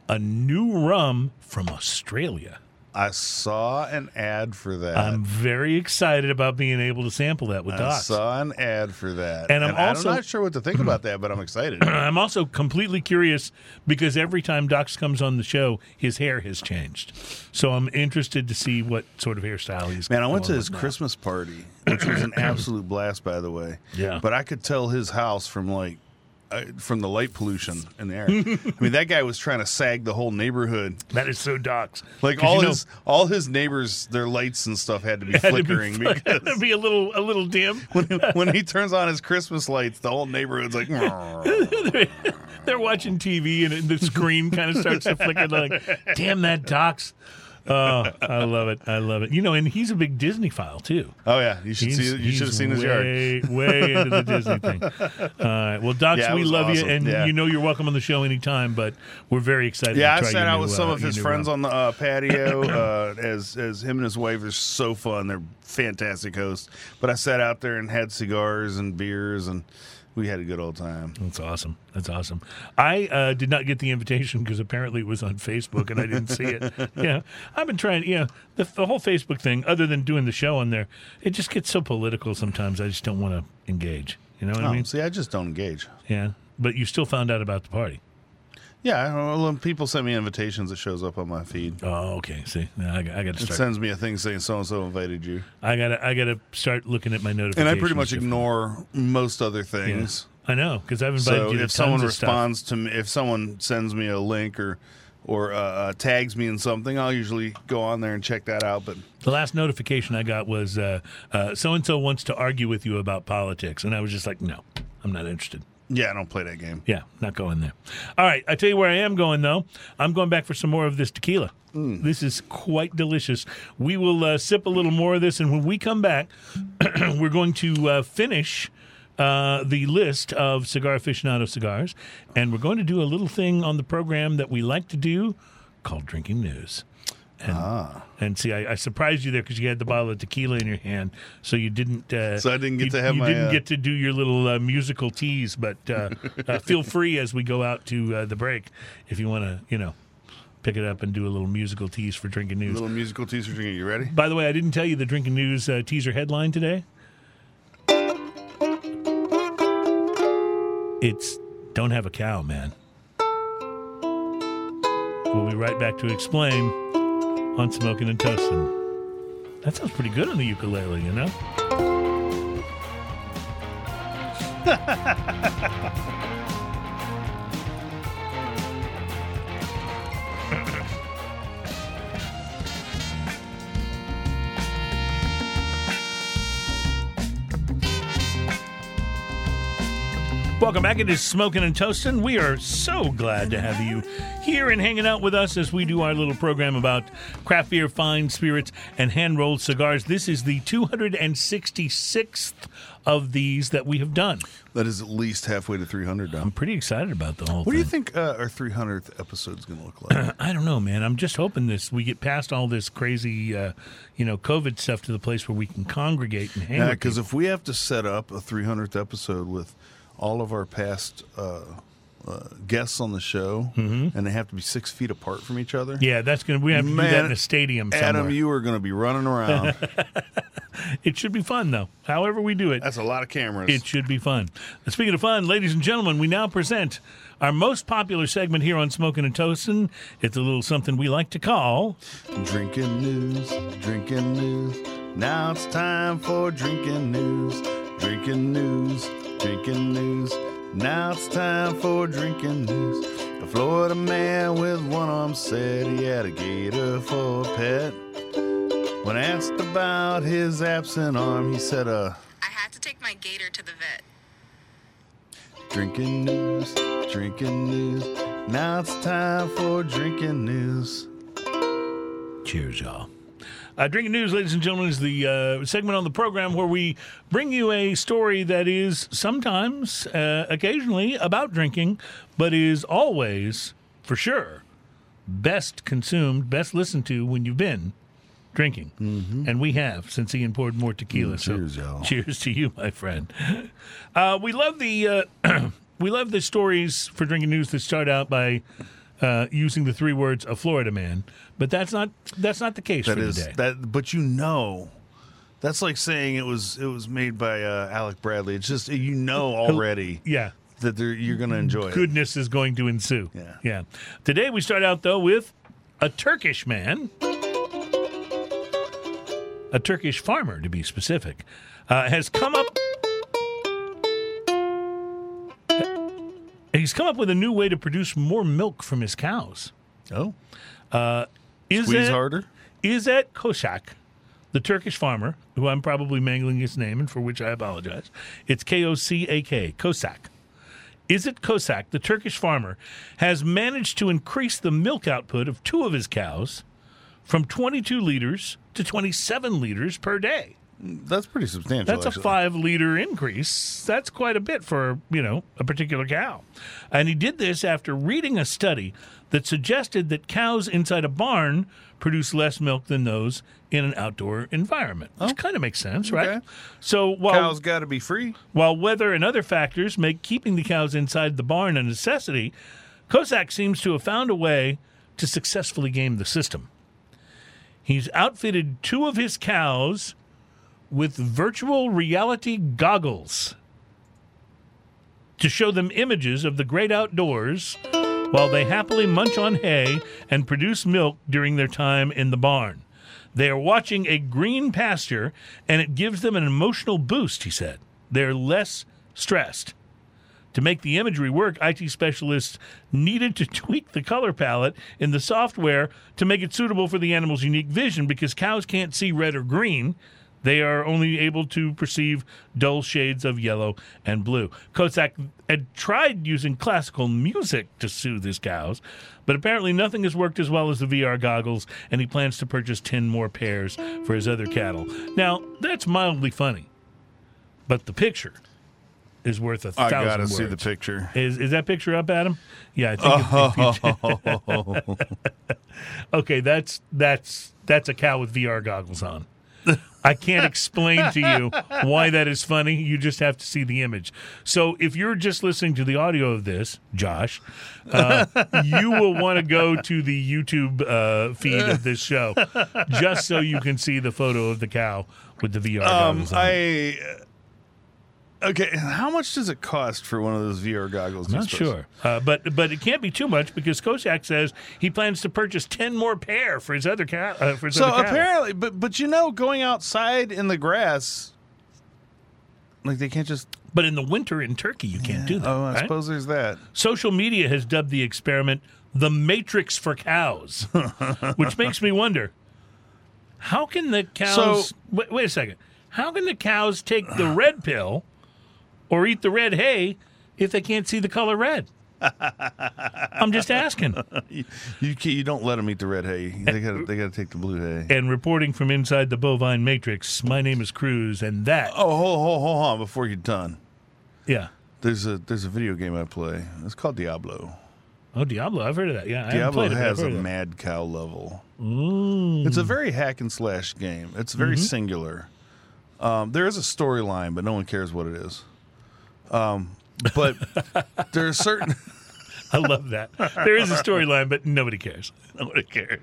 A new rum from Australia. I saw an ad for that. I'm very excited about being able to sample that with I Docs. saw an ad for that, And I'm also- not sure what to think about that, but I'm excited. I'm also completely curious because every time Docs comes on the show, his hair has changed. So I'm interested to see what sort of hairstyle he's. Man, I went to his. Christmas party, which was an absolute blast, by the way. Yeah. But I could tell his house from like uh, from the light pollution in the air. I mean, that guy was trying to sag the whole neighborhood. That is so Docs. Like all you know- his all his neighbors, their lights and stuff had to be had to be, flickering to because be a little a little dim. when, when he turns on his Christmas lights, the whole neighborhood's like. They're watching TV and the screen kind of starts to flicker. Like, damn that Docs. Oh, I love it. I love it. You know, and he's a big Disney file too. Oh yeah, you should He's- see. You should have seen his yard. way, Way into the Disney thing. All right. Well, Docs, Yeah, we love you, and Yeah. you know you're welcome on the show anytime. But we're very excited. Yeah, I sat out with some uh, of his friends rum. on the uh, patio uh, as as him and his wife are so fun. They're fantastic hosts. But I sat out there and had cigars and beers, and we had a good old time. That's awesome. That's awesome. I uh, did not get the invitation because apparently it was on Facebook and I didn't see it. Yeah, I've been trying. Yeah, the, the whole Facebook thing, other than doing the show on there, it just gets so political sometimes. I just don't want to engage. You know what I Oh, mean? see, I just don't engage. Yeah. But you still found out about the party. Yeah, well, people send me invitations, it shows up on my feed. Oh, okay. See, now I, got- I got to It sends me a thing saying so and so invited you, I got to. I got to start looking at my notifications. and. I pretty much ignore most other Yeah. things. I know because I've invited So you to if someone of stuff. responds to me, if someone sends me a link or or uh, uh, tags me in something, I'll usually go on there and check that out. But The last notification I got was so and so wants to argue with you about politics, and I was just like, no, I'm not interested. Yeah, I don't play that game. Yeah, not going there. All right, I tell you where I am going though. I'm going back for some more of this tequila. This is quite delicious. We will uh, sip a little more of this, and when we come back, we're going to uh, finish. Uh, the list of cigar aficionado cigars, and we're going to do a little thing on the program that we like to do called drinking news. And, Ah. and see, I, I surprised you there because you had the bottle of tequila in your hand, so you didn't. Uh, So I didn't get you, to have you my, didn't uh, get to do your little uh, musical tease, but uh, uh, feel free as we go out to uh, the break if you want to, you know, pick it up and do a little musical tease for drinking news. Little musical teaser drinking. You ready? By the way, I didn't tell you the drinking news uh, teaser headline today. It's don't have a cow, man. We'll be right back to explain on smoking and toasting. That sounds pretty good on the ukulele, you know. welcome back. It is Smoking and Toasting. We are so glad to have you here and hanging out with us as we do our little program about craft beer, fine spirits, and hand rolled cigars. This is the 266th of these that we have done. That is at least halfway to 300 now. I'm pretty excited about the whole What thing. What do you think uh, our 300th episode is going to look like? I don't know, man. I'm just hoping this we get past all this crazy, uh, you know, COVID stuff to the place where we can congregate and hang. Yeah, because if we have to set up a 300th episode with all of our past uh, uh, guests on the show, and they have to be six feet apart from each other, yeah, that's gonna. We have to do that in a stadium somewhere. Adam, you are going to be running around. it should be fun though. However we do it, That's a lot of cameras. It should be fun. And speaking of fun, ladies and gentlemen, we now present our most popular segment here on Smoking and Toasting. It's a little something we like to call Drinking news, drinking news. Now it's time for drinking news, drinking news, drinking news. Now it's time for drinking news. A Florida man with one arm said he had a gator for a pet. When asked about his absent arm, he said, uh, I had to take my gator to the vet. drinking news, drinking news. Now it's time for drinking news. Cheers, y'all. Uh, Drinking News, ladies and gentlemen, is the uh, segment on the program where we bring you a story that is sometimes, uh, occasionally, about drinking, but is always, for sure, best consumed, best listened to when you've been drinking. And we have, since Ian poured more tequila. Mm, cheers, so y'all. cheers to you, my friend. Uh, we love the uh, we love the stories for Drinking News that start out by uh, using the three words "a Florida man," but that's not that's not the case That for is today. that, but you know, that's like saying it was it was made by uh, Alec Bradley. It's just you know already yeah, that they're, you're going to enjoy it. goodness is going to ensue. Yeah. yeah. Today we start out though with a Turkish man, a Turkish farmer to be specific, uh, has come up. He's come up with a new way to produce more milk from his cows. Oh, uh, Is squeeze it- harder. Izet Kosak, the Turkish farmer, who I'm probably mangling his name and for which I apologize. It's K O C A K, Kosak. Izet Kosak, the Turkish farmer, has managed to increase the milk output of two of his cows from 22 liters to 27 liters per day. That's pretty substantial. That's a five liter increase. That's quite a bit for, you know, a particular cow. And he did this after reading a study that suggested that cows inside a barn produce less milk than those in an outdoor environment. Which oh. kind of makes sense, right? Okay. So while Cows got to be free. while weather and other factors make keeping the cows inside the barn a necessity, Kosak seems to have found a way to successfully game the system. He's outfitted two of his cows with virtual reality goggles to show them images of the great outdoors while they happily munch on hay and produce milk during their time in the barn. They are watching a green pasture and it gives them an emotional boost, he said. They're less stressed. To make the imagery work, IT specialists needed to tweak the color palette in the software to make it suitable for the animal's unique vision because cows can't see red or green. They are only able to perceive dull shades of yellow and blue. Kosak had tried using classical music to soothe his cows, but apparently nothing has worked as well as the VR goggles, and he plans to purchase 10 more pairs for his other cattle. Now, that's mildly funny, but the picture is worth a I thousand got to words. see the picture. Is is that picture up, Adam? Yeah, I think. if- if okay, that's that's that's a cow with VR goggles on. I can't explain to you why that is funny. You just have to see the image. So if you're just listening to the audio of this, Josh, uh, you will want to go to the YouTube uh, feed of this show just so you can see the photo of the cow with the VR Um. I. Okay, how much does it cost for one of those VR goggles? you Not sure, uh, but but it can't be too much because Kosak says he plans to purchase ten more pair for his other cat. Uh, for his So other apparently, but but you know, going outside in the grass, like they can't just. but in the winter in Turkey, you can't do that. Oh, I right? suppose there's that. Social media has dubbed the experiment the Matrix for cows, which makes me wonder how can the cows. So- wait, wait a second. How can the cows take the red pill or eat the red hay if they can't see the color red? I'm just asking. You you, you don't let them eat the red hay. They got they got to take the blue hay. And reporting from inside the bovine matrix, my name is Cruz, and that, Oh, hold, hold, hold on before you're done. yeah. There's a there's a video game I play. It's called Diablo. Oh, Diablo, I've heard of that. Yeah, Diablo it, has a heard of it. mad cow level. It's a very hack and slash game. It's very Mm-hmm. singular. Um, there is a storyline, but no one cares what it is. Um, but there are certain I love that. There is a storyline, but nobody cares. nobody cares.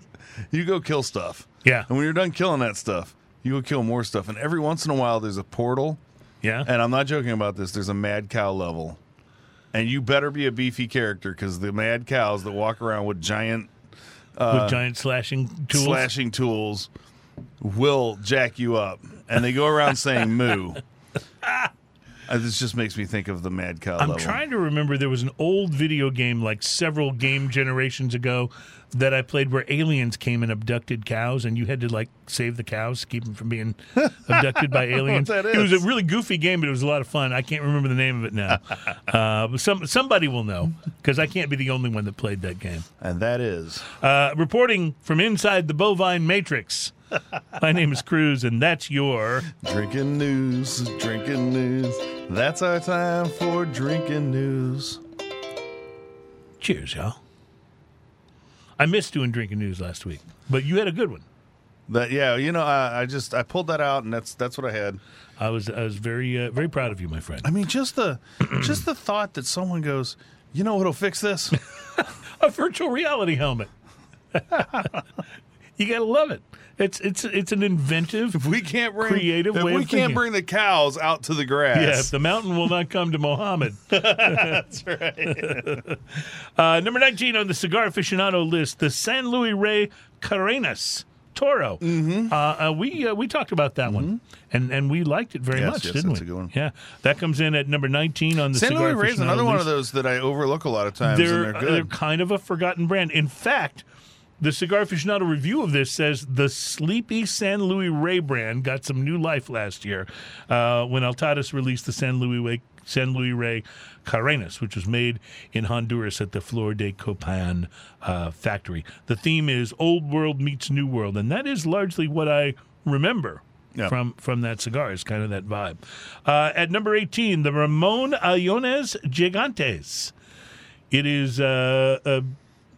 You go kill stuff. Yeah. And when you're done killing that stuff, you go kill more stuff. And every once in a while, there's a portal. Yeah. And I'm not joking about this. There's a mad cow level. And you better be a beefy character because the mad cows that walk around with giant With giant slashing tools. uh, slashing tools will jack you up. And they go around saying moo. Uh, this just makes me think of the mad cow I'm level. trying to remember there was an old video game like several game generations ago that I played where aliens came and abducted cows and you had to like save the cows, keep them from being abducted by aliens. It was a really goofy game, but it was a lot of fun. I can't remember the name of it now. uh, but some somebody will know because I can't be the only one that played that game. and that is Uh, reporting from inside the bovine matrix. My name is Cruz, and that's your. drinking news, drinking news. That's our time for drinking news. Cheers, y'all. I missed doing drinking news last week, but you had a good one. That yeah, you know, I, I just I pulled that out, and that's that's what I had. I was I was very uh, very proud of you, my friend. I mean, just the just the thought that someone goes, you know what'll fix this? A virtual reality helmet. you gotta love it. It's it's it's an inventive. If we can't bring Creative if way we of can't thinking. bring the cows out to the grass. Yeah, if the mountain will not come to Mohammed. That's right. uh, number 19 on the cigar aficionado list, the San Luis Rey Carenas Toro. Mm-hmm. Uh, uh, we uh, we talked about that one, and and we liked it very Yes, much, yes, didn't that's we? a good one. Yeah, that comes in at number 19 on the San Luis Rey's aficionado another one of those that I overlook a lot of times, They're, and they're they're kind of a forgotten brand. In fact, the Cigar Aficionado review of this says the sleepy San Luis Rey brand got some new life last year uh, when Altadis released the San Luis Rey, San Luis Rey Carenas, which was made in Honduras at the Flor de Copan uh, factory. The theme is Old World meets New World, and that is largely what I remember. Yeah. From from that cigar is kind of that vibe. Uh, at number eighteen, the Ramon Allones Gigantes. It is, uh, uh,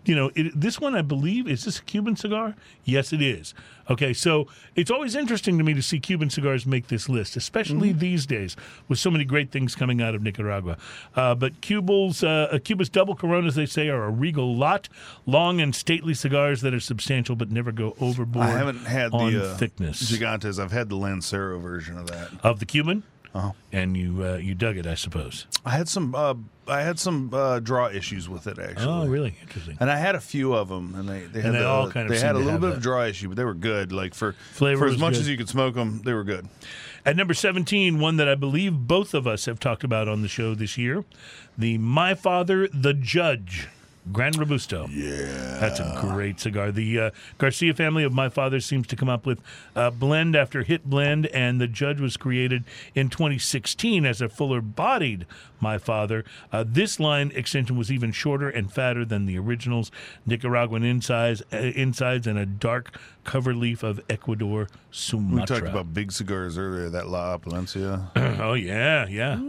you know, it, this one I believe is this a Cuban cigar? Yes, it is. Okay, so it's always interesting to me to see Cuban cigars make this list, especially these days with so many great things coming out of Nicaragua. Uh, but Cuba's uh, Cuba's double Coronas, they say, are a regal lot, long and stately cigars that are substantial but never go overboard. I haven't had on the uh, thickness Gigantes. I've had the Lancero version of that. of the Cuban, Uh-huh. and you uh, you dug it, I suppose. I had some. Uh, I had some uh, draw issues with it actually. Oh, really interesting. And I had a few of them, and they they had, they the- all kind of they had a little bit that. of draw issue, but they were good. Like for Flavor for as much good. as you could smoke them, they were good. At number 17, one that I believe both of us have talked about on the show this year, the My Father the Judge. Gran Robusto. Yeah. That's a great cigar. The uh, Garcia family of My Father seems to come up with uh, blend after hit blend, and the Judge was created in 2016 as a fuller bodied My Father. Uh, this line extension was even shorter and fatter than the originals. Nicaraguan insides, uh, insides and a dark cover leaf of Ecuador Sumatra. We talked about big cigars earlier. That La Palencia. Oh yeah, yeah.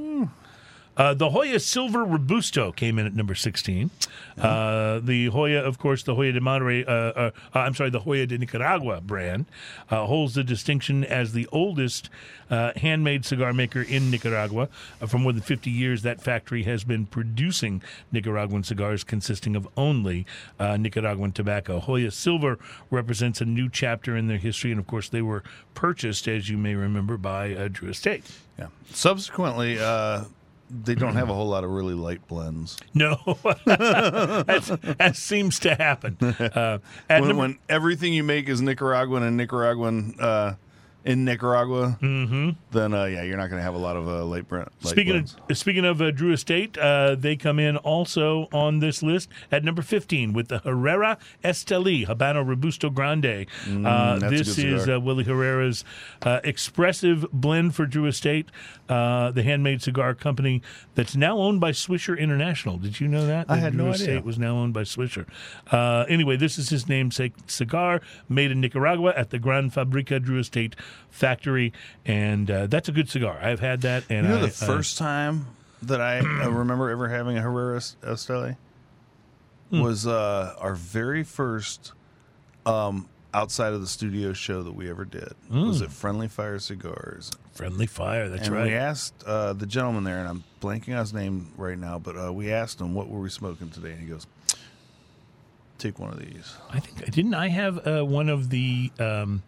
Uh, the Joya Silver Robusto came in at number 16. Uh, the Joya, of course, the Hoya de Monterrey, uh, uh, uh, I'm sorry, the Joya de Nicaragua brand uh, holds the distinction as the oldest uh, handmade cigar maker in Nicaragua. Uh, for more than 50 years, that factory has been producing Nicaraguan cigars consisting of only uh, Nicaraguan tobacco. Joya Silver represents a new chapter in their history, and of course, they were purchased, as you may remember, by uh, Drew Estate. yeah. Subsequently, uh, they don't have a whole lot of really light blends. No, that seems to happen. Uh, When, when everything you make is Nicaraguan and Nicaraguan uh, in Nicaragua, mm-hmm. then uh, yeah, you're not going to have a lot of uh, late Brent. Speaking blends. of speaking of uh, Drew Estate, uh, they come in also on this list at number 15 with the Herrera Esteli Habano Robusto Grande. uh, Mm, this is uh, Willie Herrera's uh, expressive blend for Drew Estate, uh, the handmade cigar company that's now owned by Swisher International. Did you know that? I That had Drew no Estate idea. was now owned by Swisher. Uh, anyway, this is his namesake cigar made in Nicaragua at the Gran Fabrica Drew Estate factory, and uh, that's a good cigar. I've had that, and You know I, the first time that I uh, remember ever having a Herrera Esteli Hmm. was uh, our very first um, outside of the studio show that we ever did. Was it Friendly Fire Cigars, uh, friendly fire. That's and right. we asked uh, the gentleman there, and I'm blanking on his name right now, but uh, we asked him what were we smoking today, and he goes, "Take one of these." I think didn't I have uh, one of the um,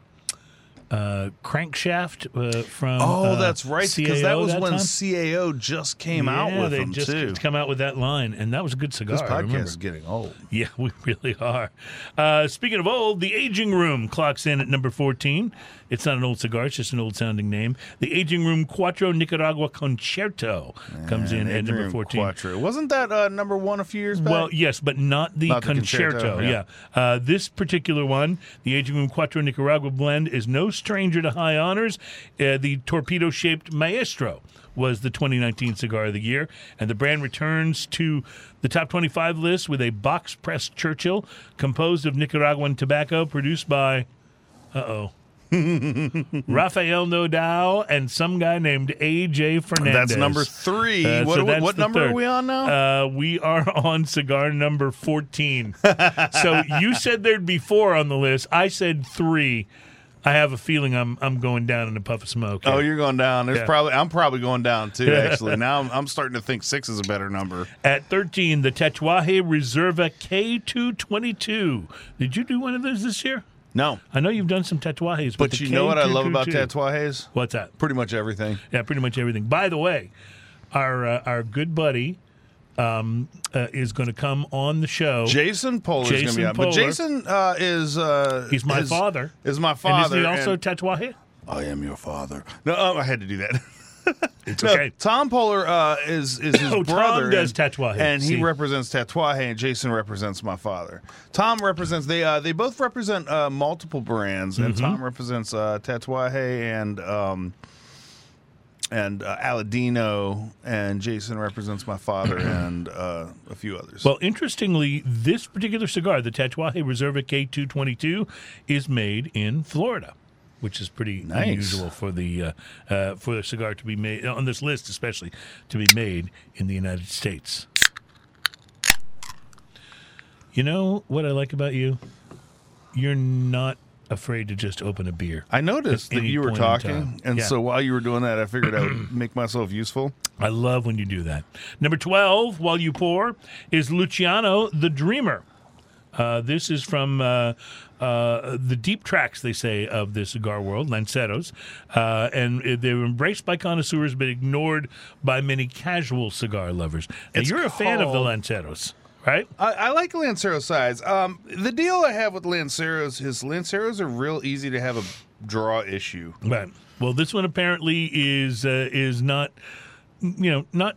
uh, crankshaft uh, from? Oh, uh, that's right, because that was that when time? CAO just came out with they them just too. come out with that line, and that was a good cigar. This podcast is getting old. Yeah, we really are. Uh, speaking of old, the Aging Room clocks in at number 14. It's not an old cigar, it's just an old sounding name. The Aging Room Quattro Nicaragua Concerto comes in at number 14. Quattro. Wasn't that uh, number one a few years back? Well, yes, but not the Not the concerto. concerto, yeah. yeah. Uh, this particular one, the Aging Room Quattro Nicaragua blend, is no stranger to high honors. Uh, the torpedo shaped Maestro was the 2019 cigar of the year, and the brand returns to the top 25 list with a box pressed Churchill composed of Nicaraguan tobacco produced by, uh oh. Rafael Nodal and some guy named AJ Fernandez. That's number three. Uh, what so what- what number third. are we on now? Uh, we are on cigar number 14. so you said there'd be four on the list. I said three. I have a feeling I'm I'm going down in a puff of smoke. oh, you're going down. There's Yeah. probably I'm probably going down too. Actually, now I'm, I'm starting to think six is a better number. At 13, the Tatuaje Reserva K222. Did you do one of those this year? No, I know you've done some Tatuajes, but the you know what I love about K222 tatuajes? What's that? Pretty much everything. Yeah, pretty much everything. By the way, our uh, our good buddy um, uh, is going to come on the show. Jason Polar's going to Jason be out, but Jason uh, is uh, He's my is- father. Is my and father? is he also and- Tatuaje? I am your father. No, um, I had to do that. It's No, okay. Tom Polar uh, is is his Oh, Tom brother. does and, Tatuaje. and he See. represents Tatuaje, and Jason represents my father. Tom represents they uh, they both represent uh, multiple brands, and Mm-hmm. Tom represents uh, Tatuaje and um, and uh, Aladino, and Jason represents my father and uh, a few others. Well, interestingly, this particular cigar, the Tatuaje Reserva K222, is made in Florida, which is pretty Nice. unusual for the uh, uh, for the cigar to be made on this list, especially to be made in the United States. You know what I like about you? You're not afraid to just open a beer. I noticed that you were talking, and Yeah. so while you were doing that, I figured I would make myself useful. I love when you do that. Number 12, while you pour, is Luciano the Dreamer. Uh, this is from uh, uh, the deep tracks, they say, of the cigar world, Lanceros. Uh, and they're embraced by connoisseurs but ignored by many casual cigar lovers. Now, you're a fan of the Lanceros, right? I, I like Lancero size. Um, the deal I have with Lanceros is Lanceros are real easy to have a draw issue. Right. Well, this one apparently is uh, is not, you know, not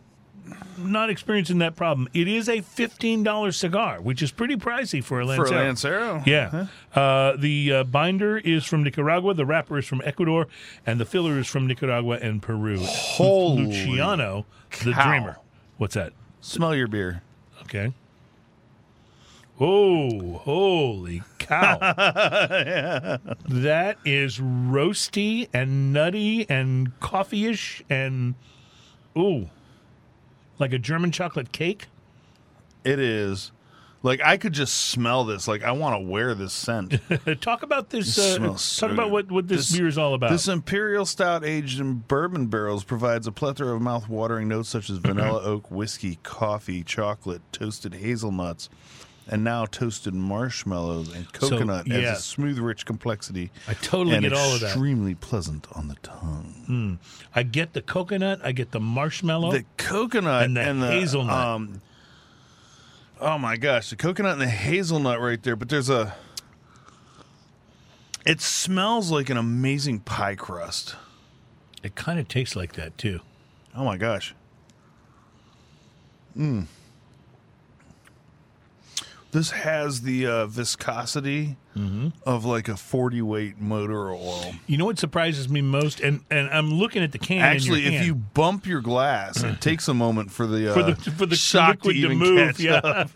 not experiencing that problem. It is a fifteen dollars cigar, which is pretty pricey for a Lancero. For a Lancero? Yeah. Uh, the uh, binder is from Nicaragua, the wrapper is from Ecuador, and the filler is from Nicaragua and Peru. Holy Luciano, the dreamer. What's that? Smell your beer. Okay. Oh, holy cow. That is roasty and nutty and coffee-ish and ooh. Like a German chocolate cake. It is. Like I could just smell this. Like I want to wear this scent. talk about this. Uh, talk so about what, what this, beer is all about. This imperial stout aged in bourbon barrels provides a plethora of mouth-watering notes such as vanilla, oak, whiskey, coffee, chocolate, toasted hazelnuts, and now toasted marshmallows and coconut yeah. as a smooth, rich complexity. I totally and get all of that. Extremely pleasant on the tongue. I get the coconut. I get the marshmallow. The coconut And the hazelnut. Um, oh my gosh, the coconut and the hazelnut right there. But there's a It smells like an amazing pie crust. It kind of tastes like that too. Oh my gosh. Mm. This has the uh, viscosity of like a 40 weight motor oil. You know what surprises me most, and and I'm looking at the can. in your Actually, if you bump your glass, it takes a moment for the, uh, for the for the shock liquid to to, even move. Yeah.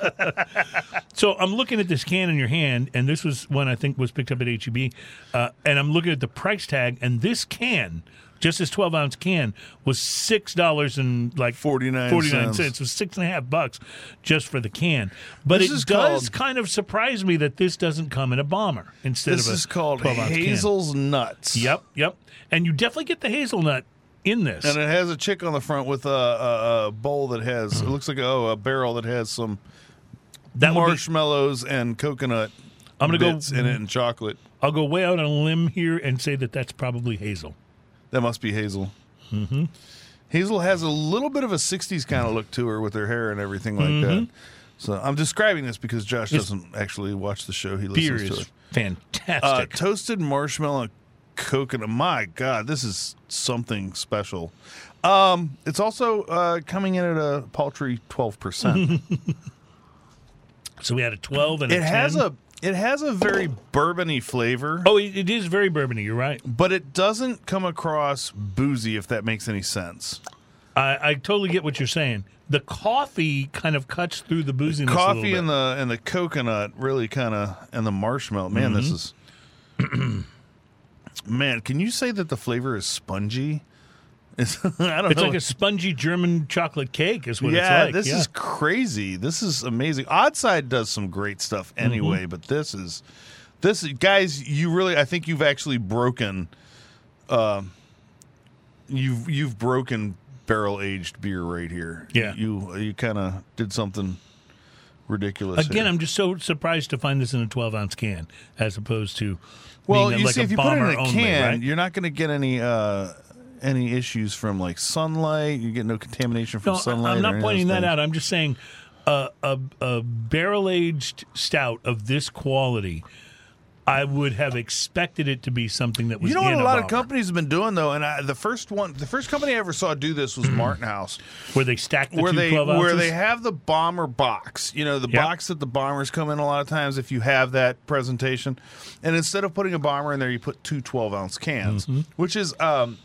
so I'm looking at this can in your hand, and this was one I think was picked up at HEB, uh, and I'm looking at the price tag, and this can. Just this 12 ounce can was six dollars and like 49 49 cents. cents. It was six and a half bucks just for the can. But This it is does called- kind of surprise me that this doesn't come in a bomber instead This of a is called 12 ounce can. Hazel's Nuts. Yep, yep. And you definitely get the hazelnut in this. And it has a chick on the front with a, a, a bowl that has, it looks like oh, a barrel that has some that would be- marshmallows and coconut I'm gonna go- in it and chocolate. I'll go way out on a limb here and say that that's probably hazel. That must be Hazel. Mm-hmm. Hazel has a little bit of a 60s kind of look to her with her hair and everything like Mm-hmm. that. So I'm describing this because Josh doesn't actually watch the show. He Beer listens to is it. Uh, fantastic. toasted marshmallow coconut. My God, this is something special. Um, it's also uh, coming in at a paltry 12%. so we had a 12 and a it 10. has a it has a very bourbony flavor, Oh, it, it is very bourbony. You're right. but it doesn't come across boozy if that makes any sense. I, I totally get what you're saying. The coffee kind of cuts through the booziness. Coffee and the and the coconut really kind of and the marshmallow. Man, this mm-hmm. is Man, can you say that the flavor is spongy? It's, I don't It's know. like a spongy German chocolate cake, is what yeah, it's like. this yeah. is crazy. This is amazing. Odd Side does some great stuff Mm-hmm. anyway, but this is this guys. You really, I think you've actually broken. Um, you've you've broken barrel aged beer right here. Yeah. you you kind of did something ridiculous. Again, here. I'm just so surprised to find this in a 12 ounce can as opposed to well, you like see, if you put it in a only, can, right? you're not going to get any. Uh, any issues from like sunlight? You get no contamination from No, sunlight. I'm not pointing that out. I'm just saying uh, a, a barrel aged stout of this quality, I would have expected it to be something that was You know what in a lot of companies have been doing though, and I, the first one, the first company I ever saw do this was Martin House, where they stack the where two they 12 ounces. where they have the bomber box. You know, the Yep. box that the bombers come in a lot of times. If you have that presentation, and instead of putting a bomber in there, you put two 12 ounce cans, Mm-hmm. which is um,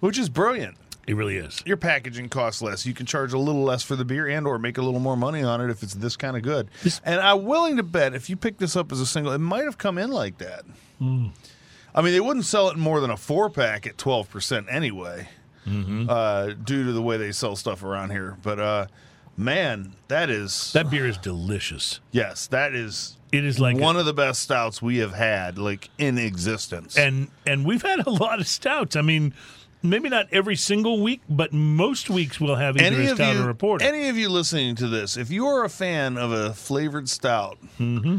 which is brilliant. it really is. Your packaging costs less. You can charge a little less for the beer and or make a little more money on it if it's this kind of good. This- and I'm willing to bet if you pick this up as a single, it might have come in like that. Hmm. I mean, they wouldn't sell it in more than a four pack at 12% anyway, Mm-hmm. uh, due to the way they sell stuff around here. But uh, man, that is, That beer is delicious. yes, that is It is like one of the best stouts we have had, like in existence. and and we've had a lot of stouts. I mean, maybe not every single week, but most weeks we'll have either any a of stout you, or a porter. any of you listening to this, if you are a fan of a flavored stout, Mm-hmm.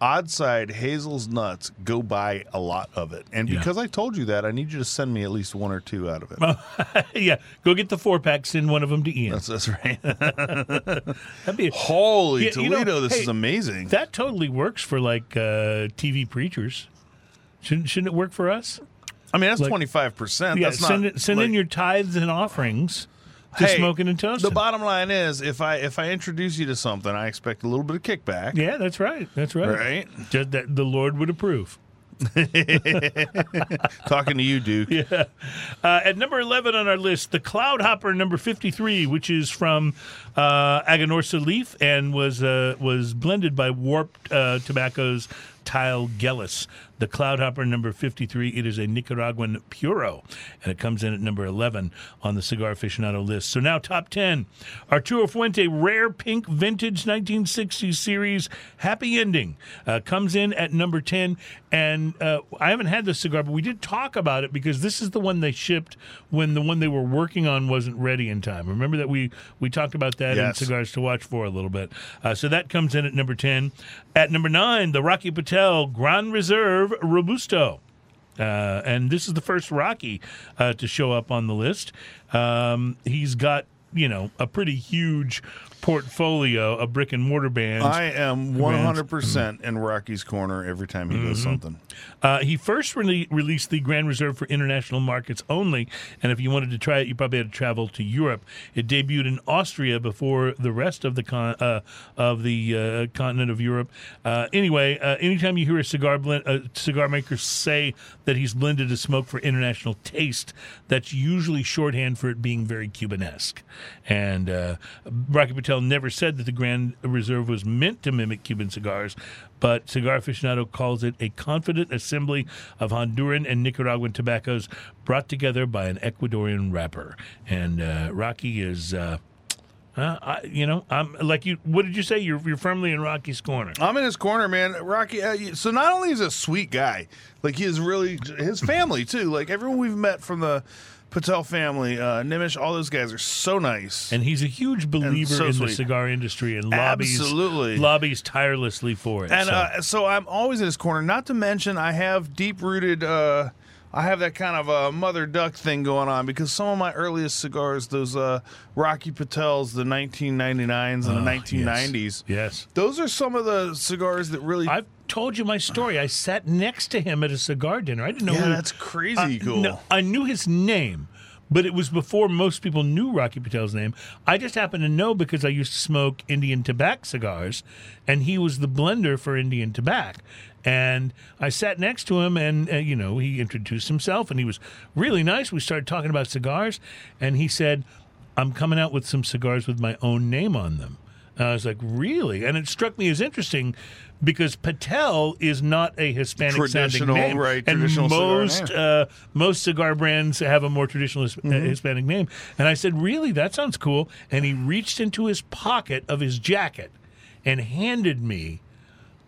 odd side Hazel's Nuts, go buy a lot of it. And Yeah. because I told you that, I need you to send me at least one or two out of it. yeah, go get the four pack. Send one of them to Ian. That's, that's right. That'd be Holy Yeah, you know, Toledo, this hey, is amazing. that totally works for like uh, TV preachers. Shouldn't shouldn't it work for us? I mean, that's twenty five percent. Yeah, That's not send it, send in your tithes and offerings to Hey, smoking and toasting. The bottom line is, if I if I introduce you to something, I expect a little bit of kickback. yeah, that's right. That's right. Right? Just that the Lord would approve. Talking to you, Duke. Uh, at number 11 on our list, the Cloud Hopper number 53, which is from uh, Aganorsa Leaf and was uh, was blended by Warped uh, Tobacco's Kyle Gellis. The Cloudhopper number 53, it is a Nicaraguan Puro, and it comes in at number 11 on the Cigar Aficionado list. So now top 10, Arturo Fuente Rare Pink Vintage 1960 Series Happy Ending uh, comes in at number 10. And uh, I haven't had this cigar, but we did talk about it because this is the one they shipped when the one they were working on wasn't ready in time. Remember that we we talked about that Yes. in Cigars to Watch for a little bit. Uh, so that comes in at number 10. At number 9, the Rocky Patel Grand Reserve Robusto. Uh, and this is the first Rocky uh, to show up on the list. Um, he's got, you know, a pretty huge portfolio of brick and mortar bands. I am 100% in Rocky's corner every time he does something. Uh, he first re- released the Grand Reserve for international markets only, and if you wanted to try it, you probably had to travel to Europe. It debuted in Austria before the rest of the con- uh, of the uh, continent of Europe. Uh, anyway, uh, anytime you hear a cigar blend, a cigar maker say that he's blended a smoke for international taste, that's usually shorthand for it being very Cubanesque. And uh, Rocky Patel never said that the Grand Reserve was meant to mimic Cuban cigars, but Cigar Aficionado calls it a confident assembly of Honduran and Nicaraguan tobaccos brought together by an Ecuadorian wrapper. And uh, Rocky is. Uh, uh, I, you know, I'm like you. What did you say? You're you're firmly in Rocky's corner. I'm in his corner, man. Rocky. Uh, so not only is a sweet guy, like he is really his family too. Like everyone we've met from the Patel family, uh, Nimish, all those guys are so nice. And he's a huge believer so in the cigar industry and lobbies Absolutely. lobbies tirelessly for it. And so. uh, so I'm always in his corner. Not to mention, I have deep rooted. Uh, I have that kind of uh, mother duck thing going on because some of my earliest cigars, those uh, Rocky Patels, the 1999s and the Oh, 1990s, yes. those are some of the cigars that really. I've told you my story. I sat next to him at a cigar dinner. I didn't know yeah, who that's crazy Uh, cool. no, I knew his name, but it was before most people knew Rocky Patel's name. I just happened to know because I used to smoke Indian Tabac cigars, and he was the blender for Indian Tabac. And I sat next to him, and uh, you know, he introduced himself, and he was really nice. We started talking about cigars, and he said, "I'm coming out with some cigars with my own name on them." And I was like, "Really?" And it struck me as interesting because Patel is not a Hispanic sounding name, right, and traditional cigar most name. uh, most cigar brands have a more traditional His- uh, Mm-hmm. Hispanic name. And I said, "Really? That sounds cool." And he reached into his pocket of his jacket and handed me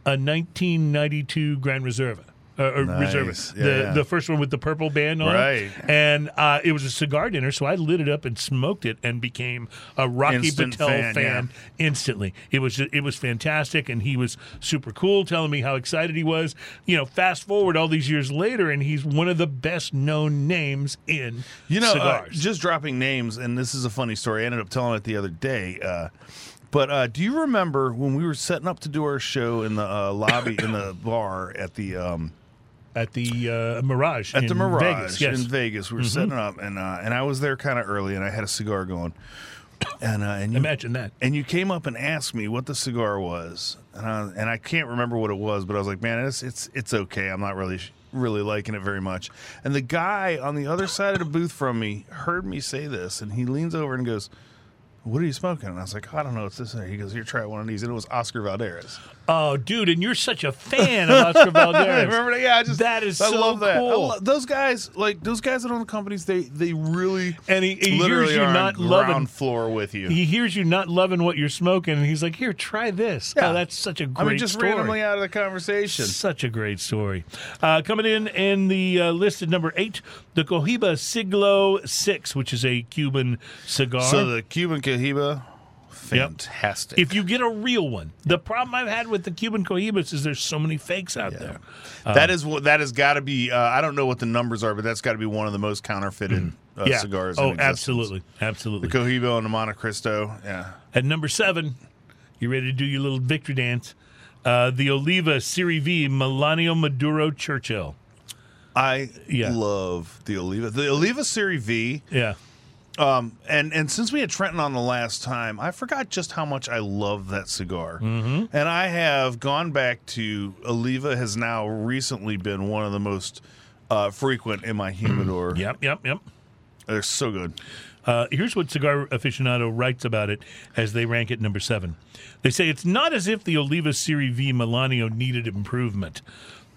a 1992 Grand Reserva. Uh, Nice. Reserva, Yeah, the yeah. the first one with the purple band on Right. it, and uh, it was a cigar dinner. So I lit it up and smoked it, and became a Rocky Instant Patel fan, fan, instantly. It was it was fantastic, and he was super cool, telling me how excited he was. You know, fast forward all these years later, and he's one of the best known names in You know, uh, just dropping names, and this is a funny story. I ended up telling it the other day. Uh, but uh, do you remember when we were setting up to do our show in the uh, lobby in the bar at the um, at the uh, Mirage at in the Mirage Vegas, yes. Mm-hmm. in Vegas? We were setting up, and uh, and I was there kind of early, and I had a cigar going, and uh, and you, Imagine that. and you came up and asked me what the cigar was, and I, and I can't remember what it was, but I was like, man, it's it's it's okay. I'm not really really liking it very much. And the guy on the other side of the booth from me heard me say this, and he leans over and goes. What are you smoking? And I was like, I don't know. It's this. He goes, Here, try one of these. And it was Oscar Valdez. Oh, dude, and you're such a fan of Oscar Valdez. Remember that? Yeah, I just That is I so love that. Cool. lo- those guys, like those guys that own the companies, they they really And he, he hears you not on loving. ground floor with you. He hears you not loving what you're smoking, and he's like, "Here, try this." Yeah. Oh, that's such a great story. I mean, just story. randomly out of the conversation. Such a great story. Uh, coming in in the uh, list at number eight, the Cohiba Siglo Six, which is a Cuban cigar. So the Cuban Cohiba, fantastic. if you get a real one, the problem I've had with the Cuban Cohibas is there's so many fakes out there. that is what that has got to be. Uh, I don't know what the numbers are, but that's got to be one of the most counterfeited uh, Mm. yeah. cigars. Oh, absolutely, absolutely. The Cohiba and the Monte Cristo. Yeah. At number seven, you ready to do your little victory dance? Uh, the Oliva Serie V Melanio Maduro Churchill. I Yeah. love the Oliva. The Oliva Serie V. Yeah. Um, and and since we had Trenton on the last time, I forgot just how much I love that cigar. Mm-hmm. And I have gone back to Oliva has now recently been one of the most uh, frequent in my humidor. Yep, yep, yep. They're so good. Uh, here's what Cigar Aficionado writes about it as they rank it number seven. They say it's not as if the Oliva Serie V Melanio needed improvement.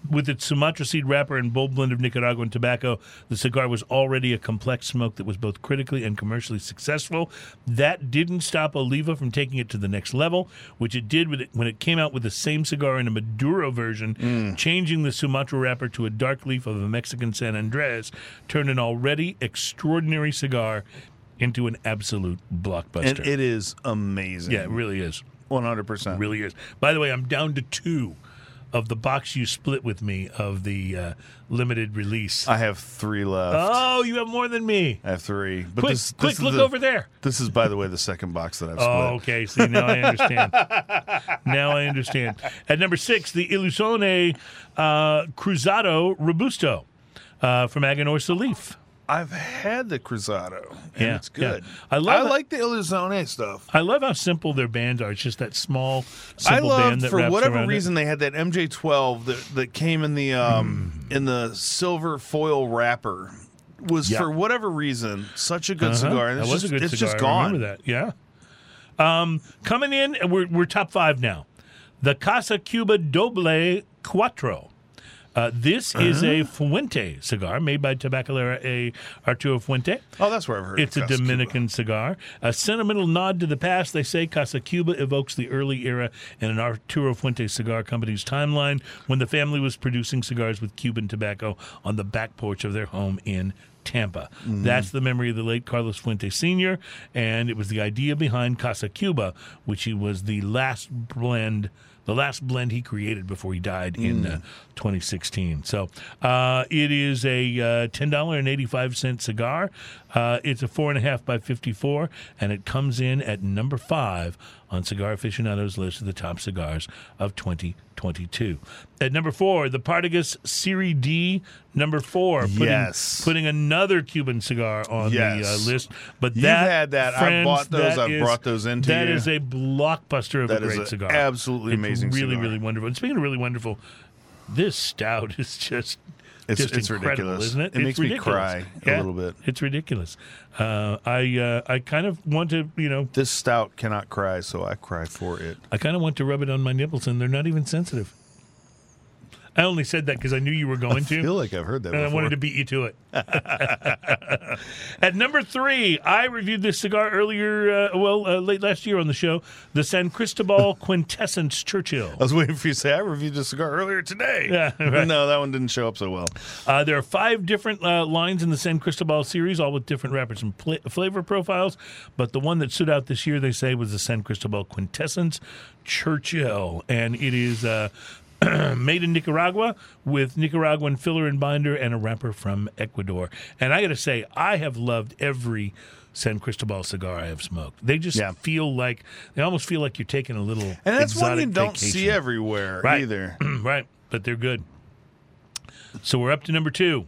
With its Sumatra seed wrapper and bold blend of Nicaraguan tobacco, the cigar was already a complex smoke that was both critically and commercially successful. That didn't stop Oliva from taking it to the next level, which it did with it when it came out with the same cigar in a Maduro version, mm. changing the Sumatra wrapper to a dark leaf of a Mexican San Andres, turned an already extraordinary cigar into an absolute blockbuster. And it is amazing. yeah, it really is. one hundred percent. Really is. By the way, I'm down to two. Of the box you split with me of the uh, limited release. I have three left. oh, you have more than me. I have three. But Quick, this, quick, this look the- over there. This is, by the way, the second box that I've split. Oh, okay. See, now I understand. now I understand. At number six, the Illusione uh, Cruzado Robusto uh, from Aganorsa Leaf. I've had the Cruzado, and Yeah, it's good. yeah. I love it. like the Illusione stuff. I love how simple their bands are. It's just that small, I simple love band that for wraps whatever around it. reason they had that MJ12 that, that came in the um in the silver foil wrapper was Yeah. for whatever reason such a good Uh-huh. cigar. And That it's was just, a good it's cigar. just I gone. remember that. Yeah. Um, coming in, we're we're top five now. The Casa Cuba Doble Cuatro. Uh, this is a Uh-huh. Fuente cigar made by Tabacalera a Arturo Fuente. Oh, that's where I've heard. It's of a Casa Cuba. Dominican cigar. A sentimental nod to the past, they say Casa Cuba evokes the early era in an Arturo Fuente cigar company's timeline when the family was producing cigars with Cuban tobacco on the back porch of their home in Tampa. Mm-hmm. That's the memory of the late Carlos Fuente Sr., and it was the idea behind Casa Cuba, which he was the last blend. The last blend he created before he died in Mm. uh, 2016. So uh, it is a uh, $10.85 cigar. Uh, it's a four and a half by 54, and it comes in at number five on Cigar Aficionado's list of the top cigars of 2022. At number four, the Partagas Serie D, number four. Putting, Yes. Putting another Cuban cigar on the Yes. uh, list. But You've had that. I've bought those. I've is- brought those into That you. is a blockbuster of That a is great cigar. absolutely It's amazing really, cigar. really wonderful. And speaking of really wonderful, this stout is just It's- just it's incredible, ridiculous. isn't it? It It's makes me ridiculous. cry a little bit. It's ridiculous. Uh, I uh, I kind of want to, you know, This stout cannot cry, so I cry for it. I kind of want to rub it on my nipples, and they're not even sensitive. I only said that because I knew you were going to. I feel like I've heard that and I wanted to beat you to it. At number three, I reviewed this cigar earlier, uh, well, uh, late last year on the show, the San Cristobal Quintessence Churchill. I was waiting for you to say I reviewed this cigar earlier today. Yeah, right. No, that one didn't show up so well. Uh, there are five different uh, lines in the San Cristobal series, all with different wrappers and pla flavor profiles. But the one that stood out this year, they say, was the San Cristobal Quintessence Churchill. And it is uh, made in Nicaragua with Nicaraguan filler and binder and a wrapper from Ecuador. And I got to say, I have loved every. San Cristobal cigar I have smoked. They just Yeah. feel like they almost feel like you're taking a little And that's one you don't see everywhere Right. either. right, but they're good. So we're up to number two.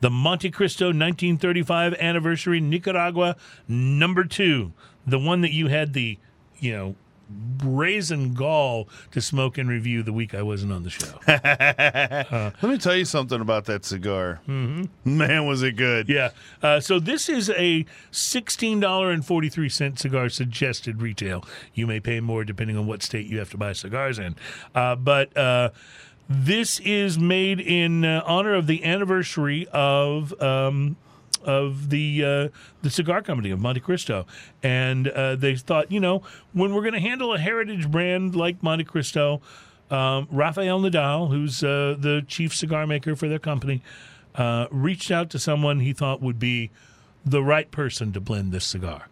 The Monte Cristo 1935 anniversary Nicaragua number two, the one that you had the, you know, brazen gall to smoke and review the week I wasn't on the show. Let me tell you something about that cigar. Mm-hmm. Man, was it good. yeah. Uh, so this is a $16.43 cigar suggested retail. You may pay more depending on what state you have to buy cigars in. Uh, but uh, this is made in uh, honor of the anniversary of. Um, of the uh, the cigar company of Monte Cristo, and uh, they thought, you know, when we're going to handle a heritage brand like Monte Cristo, um, Rafael Nodal, who's uh, the chief cigar maker for their company, uh, reached out to someone he thought would be the right person to blend this cigar.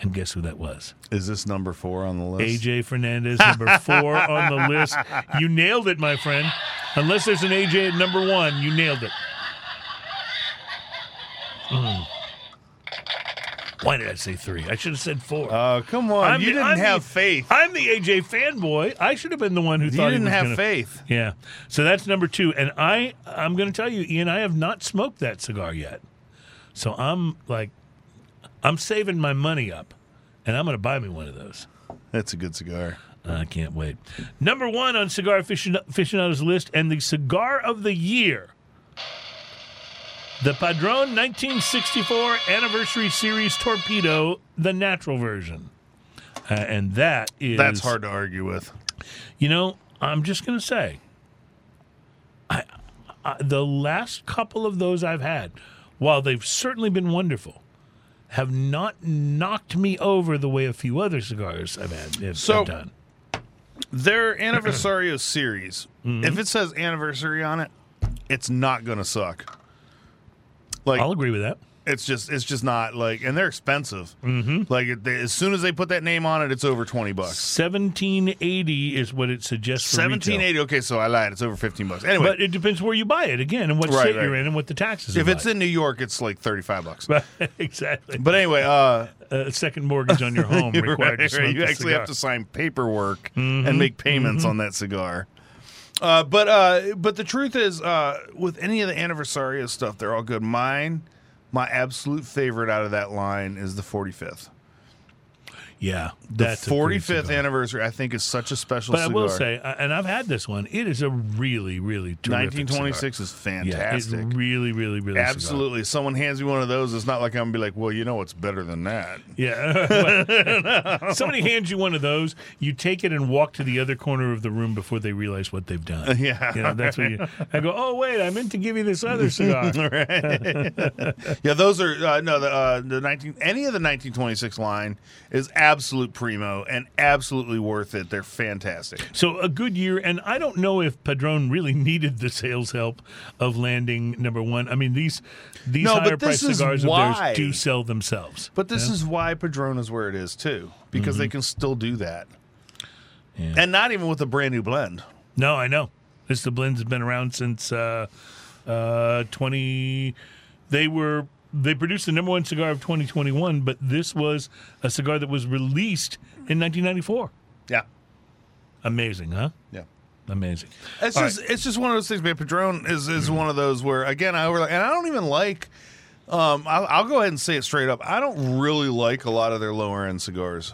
And guess who that was? Is this number four on the list? AJ Fernandez, number four on the list. You nailed it, my friend. Unless there's an AJ at number one, you nailed it. Mm. Why did I say three? I should have said four. Oh, come on. I'm you the- didn't I'm have the- faith. I'm the AJ fanboy. I should have been the one who You thought he didn't was have gonna- faith. Yeah. So that's number two. And I I'm gonna tell you, Ian, I have not smoked that cigar yet. So I'm like I'm saving my money up and I'm gonna buy me one of those. That's a good cigar. I can't wait. Number one on Cigar Aficionado- Aficionado's list and the cigar of the year. The Padron 1964 Anniversary Series Torpedo, the natural version. Uh, and that is. That's hard to argue with. You know, I'm just going to say, I, I, the last couple of those I've had, while they've certainly been wonderful, have not knocked me over the way a few other cigars I've had have, So- have done. Their Anniversario series, Mm-hmm. if it says anniversary on it, it's not going to suck. Like I'll agree with that. It's just it's just not like, and they're expensive. Mm-hmm. Like they, as soon as they put that name on it, it's over twenty bucks. Seventeen eighty is what it suggests. for. Seventeen eighty. Okay, so I lied. It's over fifteen bucks. Anyway, But it depends where you buy it again, and what Right, state right. you're in, and what the taxes. Are. If it's in New York, it's like thirty five bucks. like. exactly, But anyway, uh, a second mortgage on your home required right, you actually cigar. Mm-hmm. have to sign paperwork and make payments on that cigar. Uh, but uh, but the truth is, uh, with any of the Anniversario stuff, they're all good. Mine, my absolute favorite out of that line is the 45th. Yeah, The great 45th anniversary, I think, is such a special But I will say, uh, and I've had this one. It is a really, really terrific 1926 is fantastic. Yeah, it's really, really, really. Absolutely. If someone hands me one of those, it's not like I'm going to be like, well, you know what's better than that. Yeah. Somebody hands you one of those, you take it and walk to the other corner of the room before they realize what they've done. Yeah. You know, that's what you. I go. Oh wait, I meant to give you this other cigar. Yeah, those are uh, no the uh, the nineteen any of the nineteen twenty six line is absolute primo and absolutely worth it. They're fantastic. So a good year, and I don't know if Padron really needed the sales help of landing number one. I mean these these No, higher this price cigars why. of theirs do sell themselves. But this is why Padron is where it is too, because Mm-hmm. they can still do that, Yeah. and not even with a brand new blend. No, I know. This the blends have been around since uh, uh, twenty. They were they produced the number one cigar of 2021, but this was a cigar that was released in 1994. Yeah, Amazing, huh? yeah. Amazing. It's All just it's just one of those things. Man, Padron is is one of those where again I over and I don't even like. Um, I'll, I'll go ahead and say it straight up. I don't really like a lot of their lower end cigars.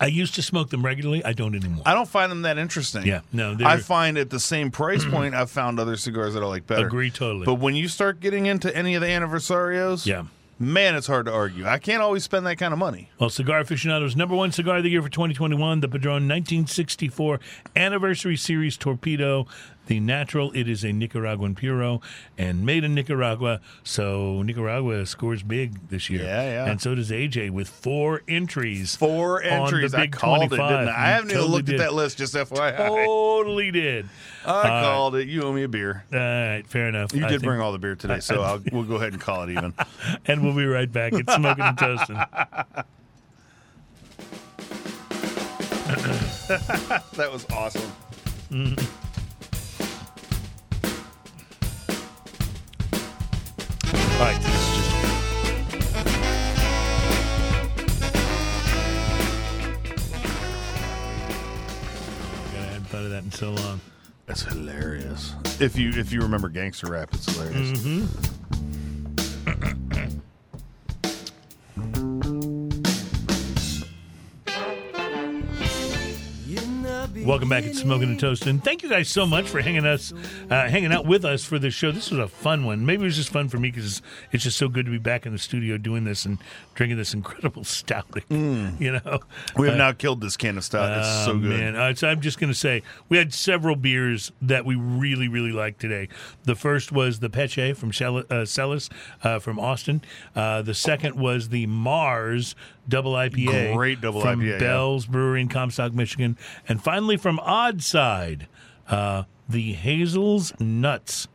I used to smoke them regularly. I don't anymore. I don't find them that interesting. Yeah, no, they're- I find at the same price mm-hmm. point, I've found other cigars that I like better. Agree totally. But when you start getting into any of the anniversarios, Yeah. man, it's hard to argue. I can't always spend that kind of money. Well, Cigar Aficionado's number one cigar of the year for 2021, the Padron 1964 Anniversary Series Torpedo. The natural, it is a Nicaraguan Puro and made in Nicaragua. So Nicaragua scores big this year. Yeah, yeah. And so does AJ with four entries. Four entries. I called it, didn't I? I haven't even looked did. at that list, just FYI. Totally did. I uh, called it. You owe me a beer. All right, fair enough. You I did bring all the beer today, so I'll, we'll go ahead and call it even. And we'll be right back. It's Smoking and Toasting. that was awesome. All right, this is just. I hadn't thought of that in so long. That's hilarious. If you if you remember gangster rap, it's hilarious. Mm-hmm. Welcome back. It's Smoking and Toasting. Thank you guys so much for hanging us, uh, hanging out with us for this show. This was a fun one. Maybe it was just fun for me because it's, it's just so good to be back in the studio doing this and drinking this incredible stout. You know, We have now killed this can of stout. It's so Oh, good. Man, uh, so I'm just going to say we had several beers that we really, really liked today. The first was the Peche from Shell- uh, Celis uh, from Austin. Uh, the second was the Mars Double IPA, Great double from IPA, yeah. Bell's Brewery in Comstock, Michigan, and finally from Odd Side, uh, the Hazel's Nuts.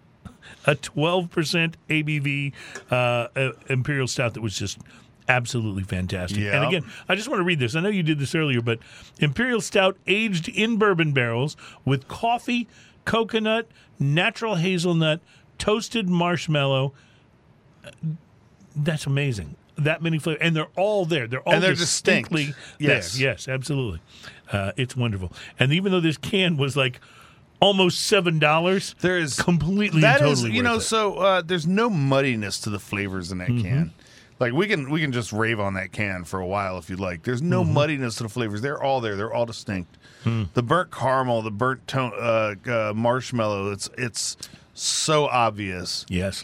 A 12% ABV uh, uh, Imperial Stout that was just absolutely fantastic. And again, I just want to read this. I know you did this earlier, but Imperial Stout aged in bourbon barrels with coffee, coconut, natural hazelnut, toasted marshmallow. That's amazing. That many flavors, and they're all there. They're all And they're distinct. distinctly Yes. there. Yes, absolutely. Uh, it's wonderful. And even though this can was like almost seven dollars, There is completely That and is, totally you know, it. so uh, there's no muddiness to the flavors in that Mm-hmm. can. Like we can we can just rave on that can for a while if you'd like. There's no Mm-hmm. muddiness to the flavors. They're all there. They're all distinct. Hmm. The burnt caramel, the burnt to- uh, uh, marshmallow. It's it's so obvious. Yes.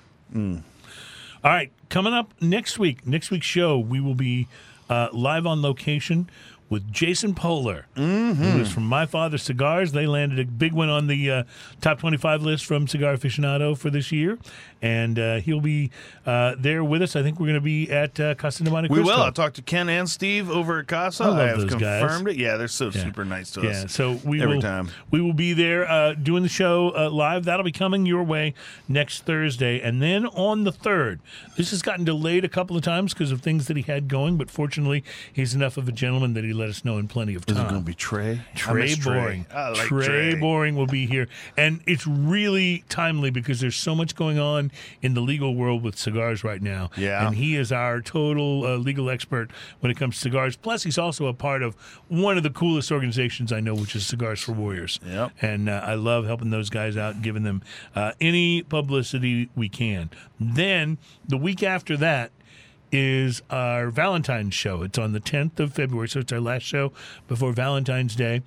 All right, coming up next week, next week's show, we will be uh, live on location with Jason Polar, who is from My Father Cigars. They landed a big one on the uh, top 25 list from Cigar Aficionado for this year. And uh, he'll be uh, there with us. I think we're going to be at uh, Casa de Monte Cristo. We will. I talked to Ken and Steve over at Casa. I love have those guys. confirmed it. Yeah, they're so Yeah. super nice to Yeah, us. so we every will, time. we will be there uh, doing the show uh, live. That'll be coming your way next Thursday, and then on the third. This has gotten delayed a couple of times because of things that he had going, but fortunately, he's enough of a gentleman that he let us know in plenty of time. Is it going to be Trey? Trey Boring. I like Trey, Trey. Boring will be here. And it's really timely because there's so much going on in the legal world with cigars right now. Yeah. And he is our total uh, legal expert when it comes to cigars. Plus, he's also a part of one of the coolest organizations I know, which is Cigars for Warriors. Yep. And uh, I love helping those guys out and giving them uh, any publicity we can. Then the week after that, is our Valentine's show. It's on the 10th of February, so it's our last show before Valentine's Day.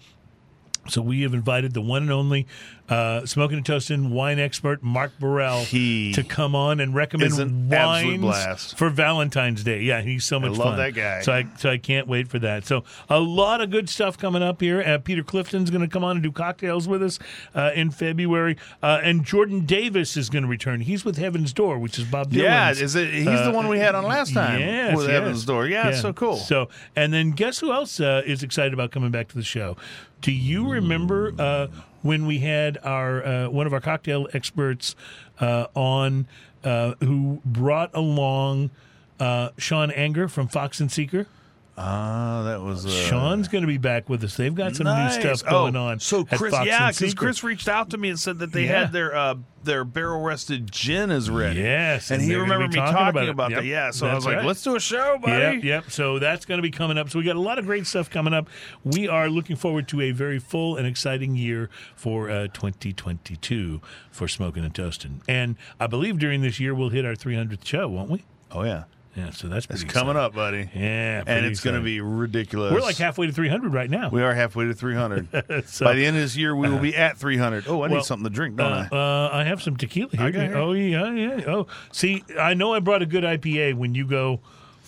So we have invited the one and only uh, smoking and toasting wine expert Mark Burrell He to come on and recommend wines for Valentine's Day. Yeah, he's so much I love fun. that guy. So I so I can't wait for that. So a lot of good stuff coming up here. Uh, Peter Clifton's going to come on and do cocktails with us uh, in February, uh, and Jordan Davis is going to return. He's with Heaven's Door, which is Bob Dylan's. Yeah, is it? He's the uh, one we had on last time Yes, with yes. Heaven's Door. Yeah, it's so cool. So, and then guess who else uh, is excited about coming back to the show? Do you remember uh, when we had our uh, one of our cocktail experts uh, on uh, who brought along uh, Sean Anger from Fox and Seeker? Ah, that was uh, Sean's going to be back with us. They've got some nice. new stuff going oh, on. So Chris, yeah, because Chris reached out to me and said that they Yeah. had their uh, their barrel rested gin is ready. Yes, and, and he remembered me talking talking about about, it. that. Yep, Yeah, so I was like, right. let's do a show, buddy. Yep, yep. So that's going to be coming up. So we got a lot of great stuff coming up. We are looking forward to a very full and exciting year for uh, 2022 for Smoking and Toasting. And I believe during this year we'll hit our 300th show, won't we? Oh yeah, Yeah, so that's it's coming exciting. up, buddy. Yeah, and it's going to be ridiculous. We're like halfway to 300 right now. We are halfway to 300. So- By the end of this year, we will be at 300. Oh, I need something to drink, don't Uh, I? uh, I have some tequila here. I got here. Oh yeah, yeah. Oh, see, I know I brought a good IPA. When you go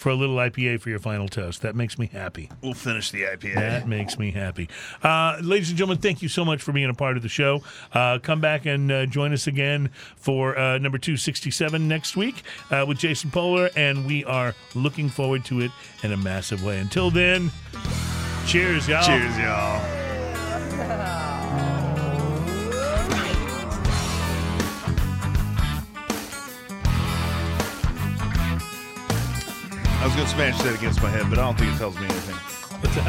for a little IPA for your final toast, that makes me happy. We'll finish the IPA. That makes me happy. Uh, ladies and gentlemen, thank you so much for being a part of the show. Uh, come back and uh, join us again for uh, number 267 next week uh, with Jason Polar, and we are looking forward to it in a massive way. Until then, cheers, y'all. Cheers, y'all. I was gonna smash that against my head, but I don't think it tells me anything. What's that?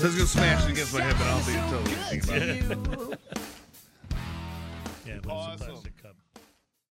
I was gonna smash it against my head, but I don't think it tells me anything about it. yeah, but oh, awesome.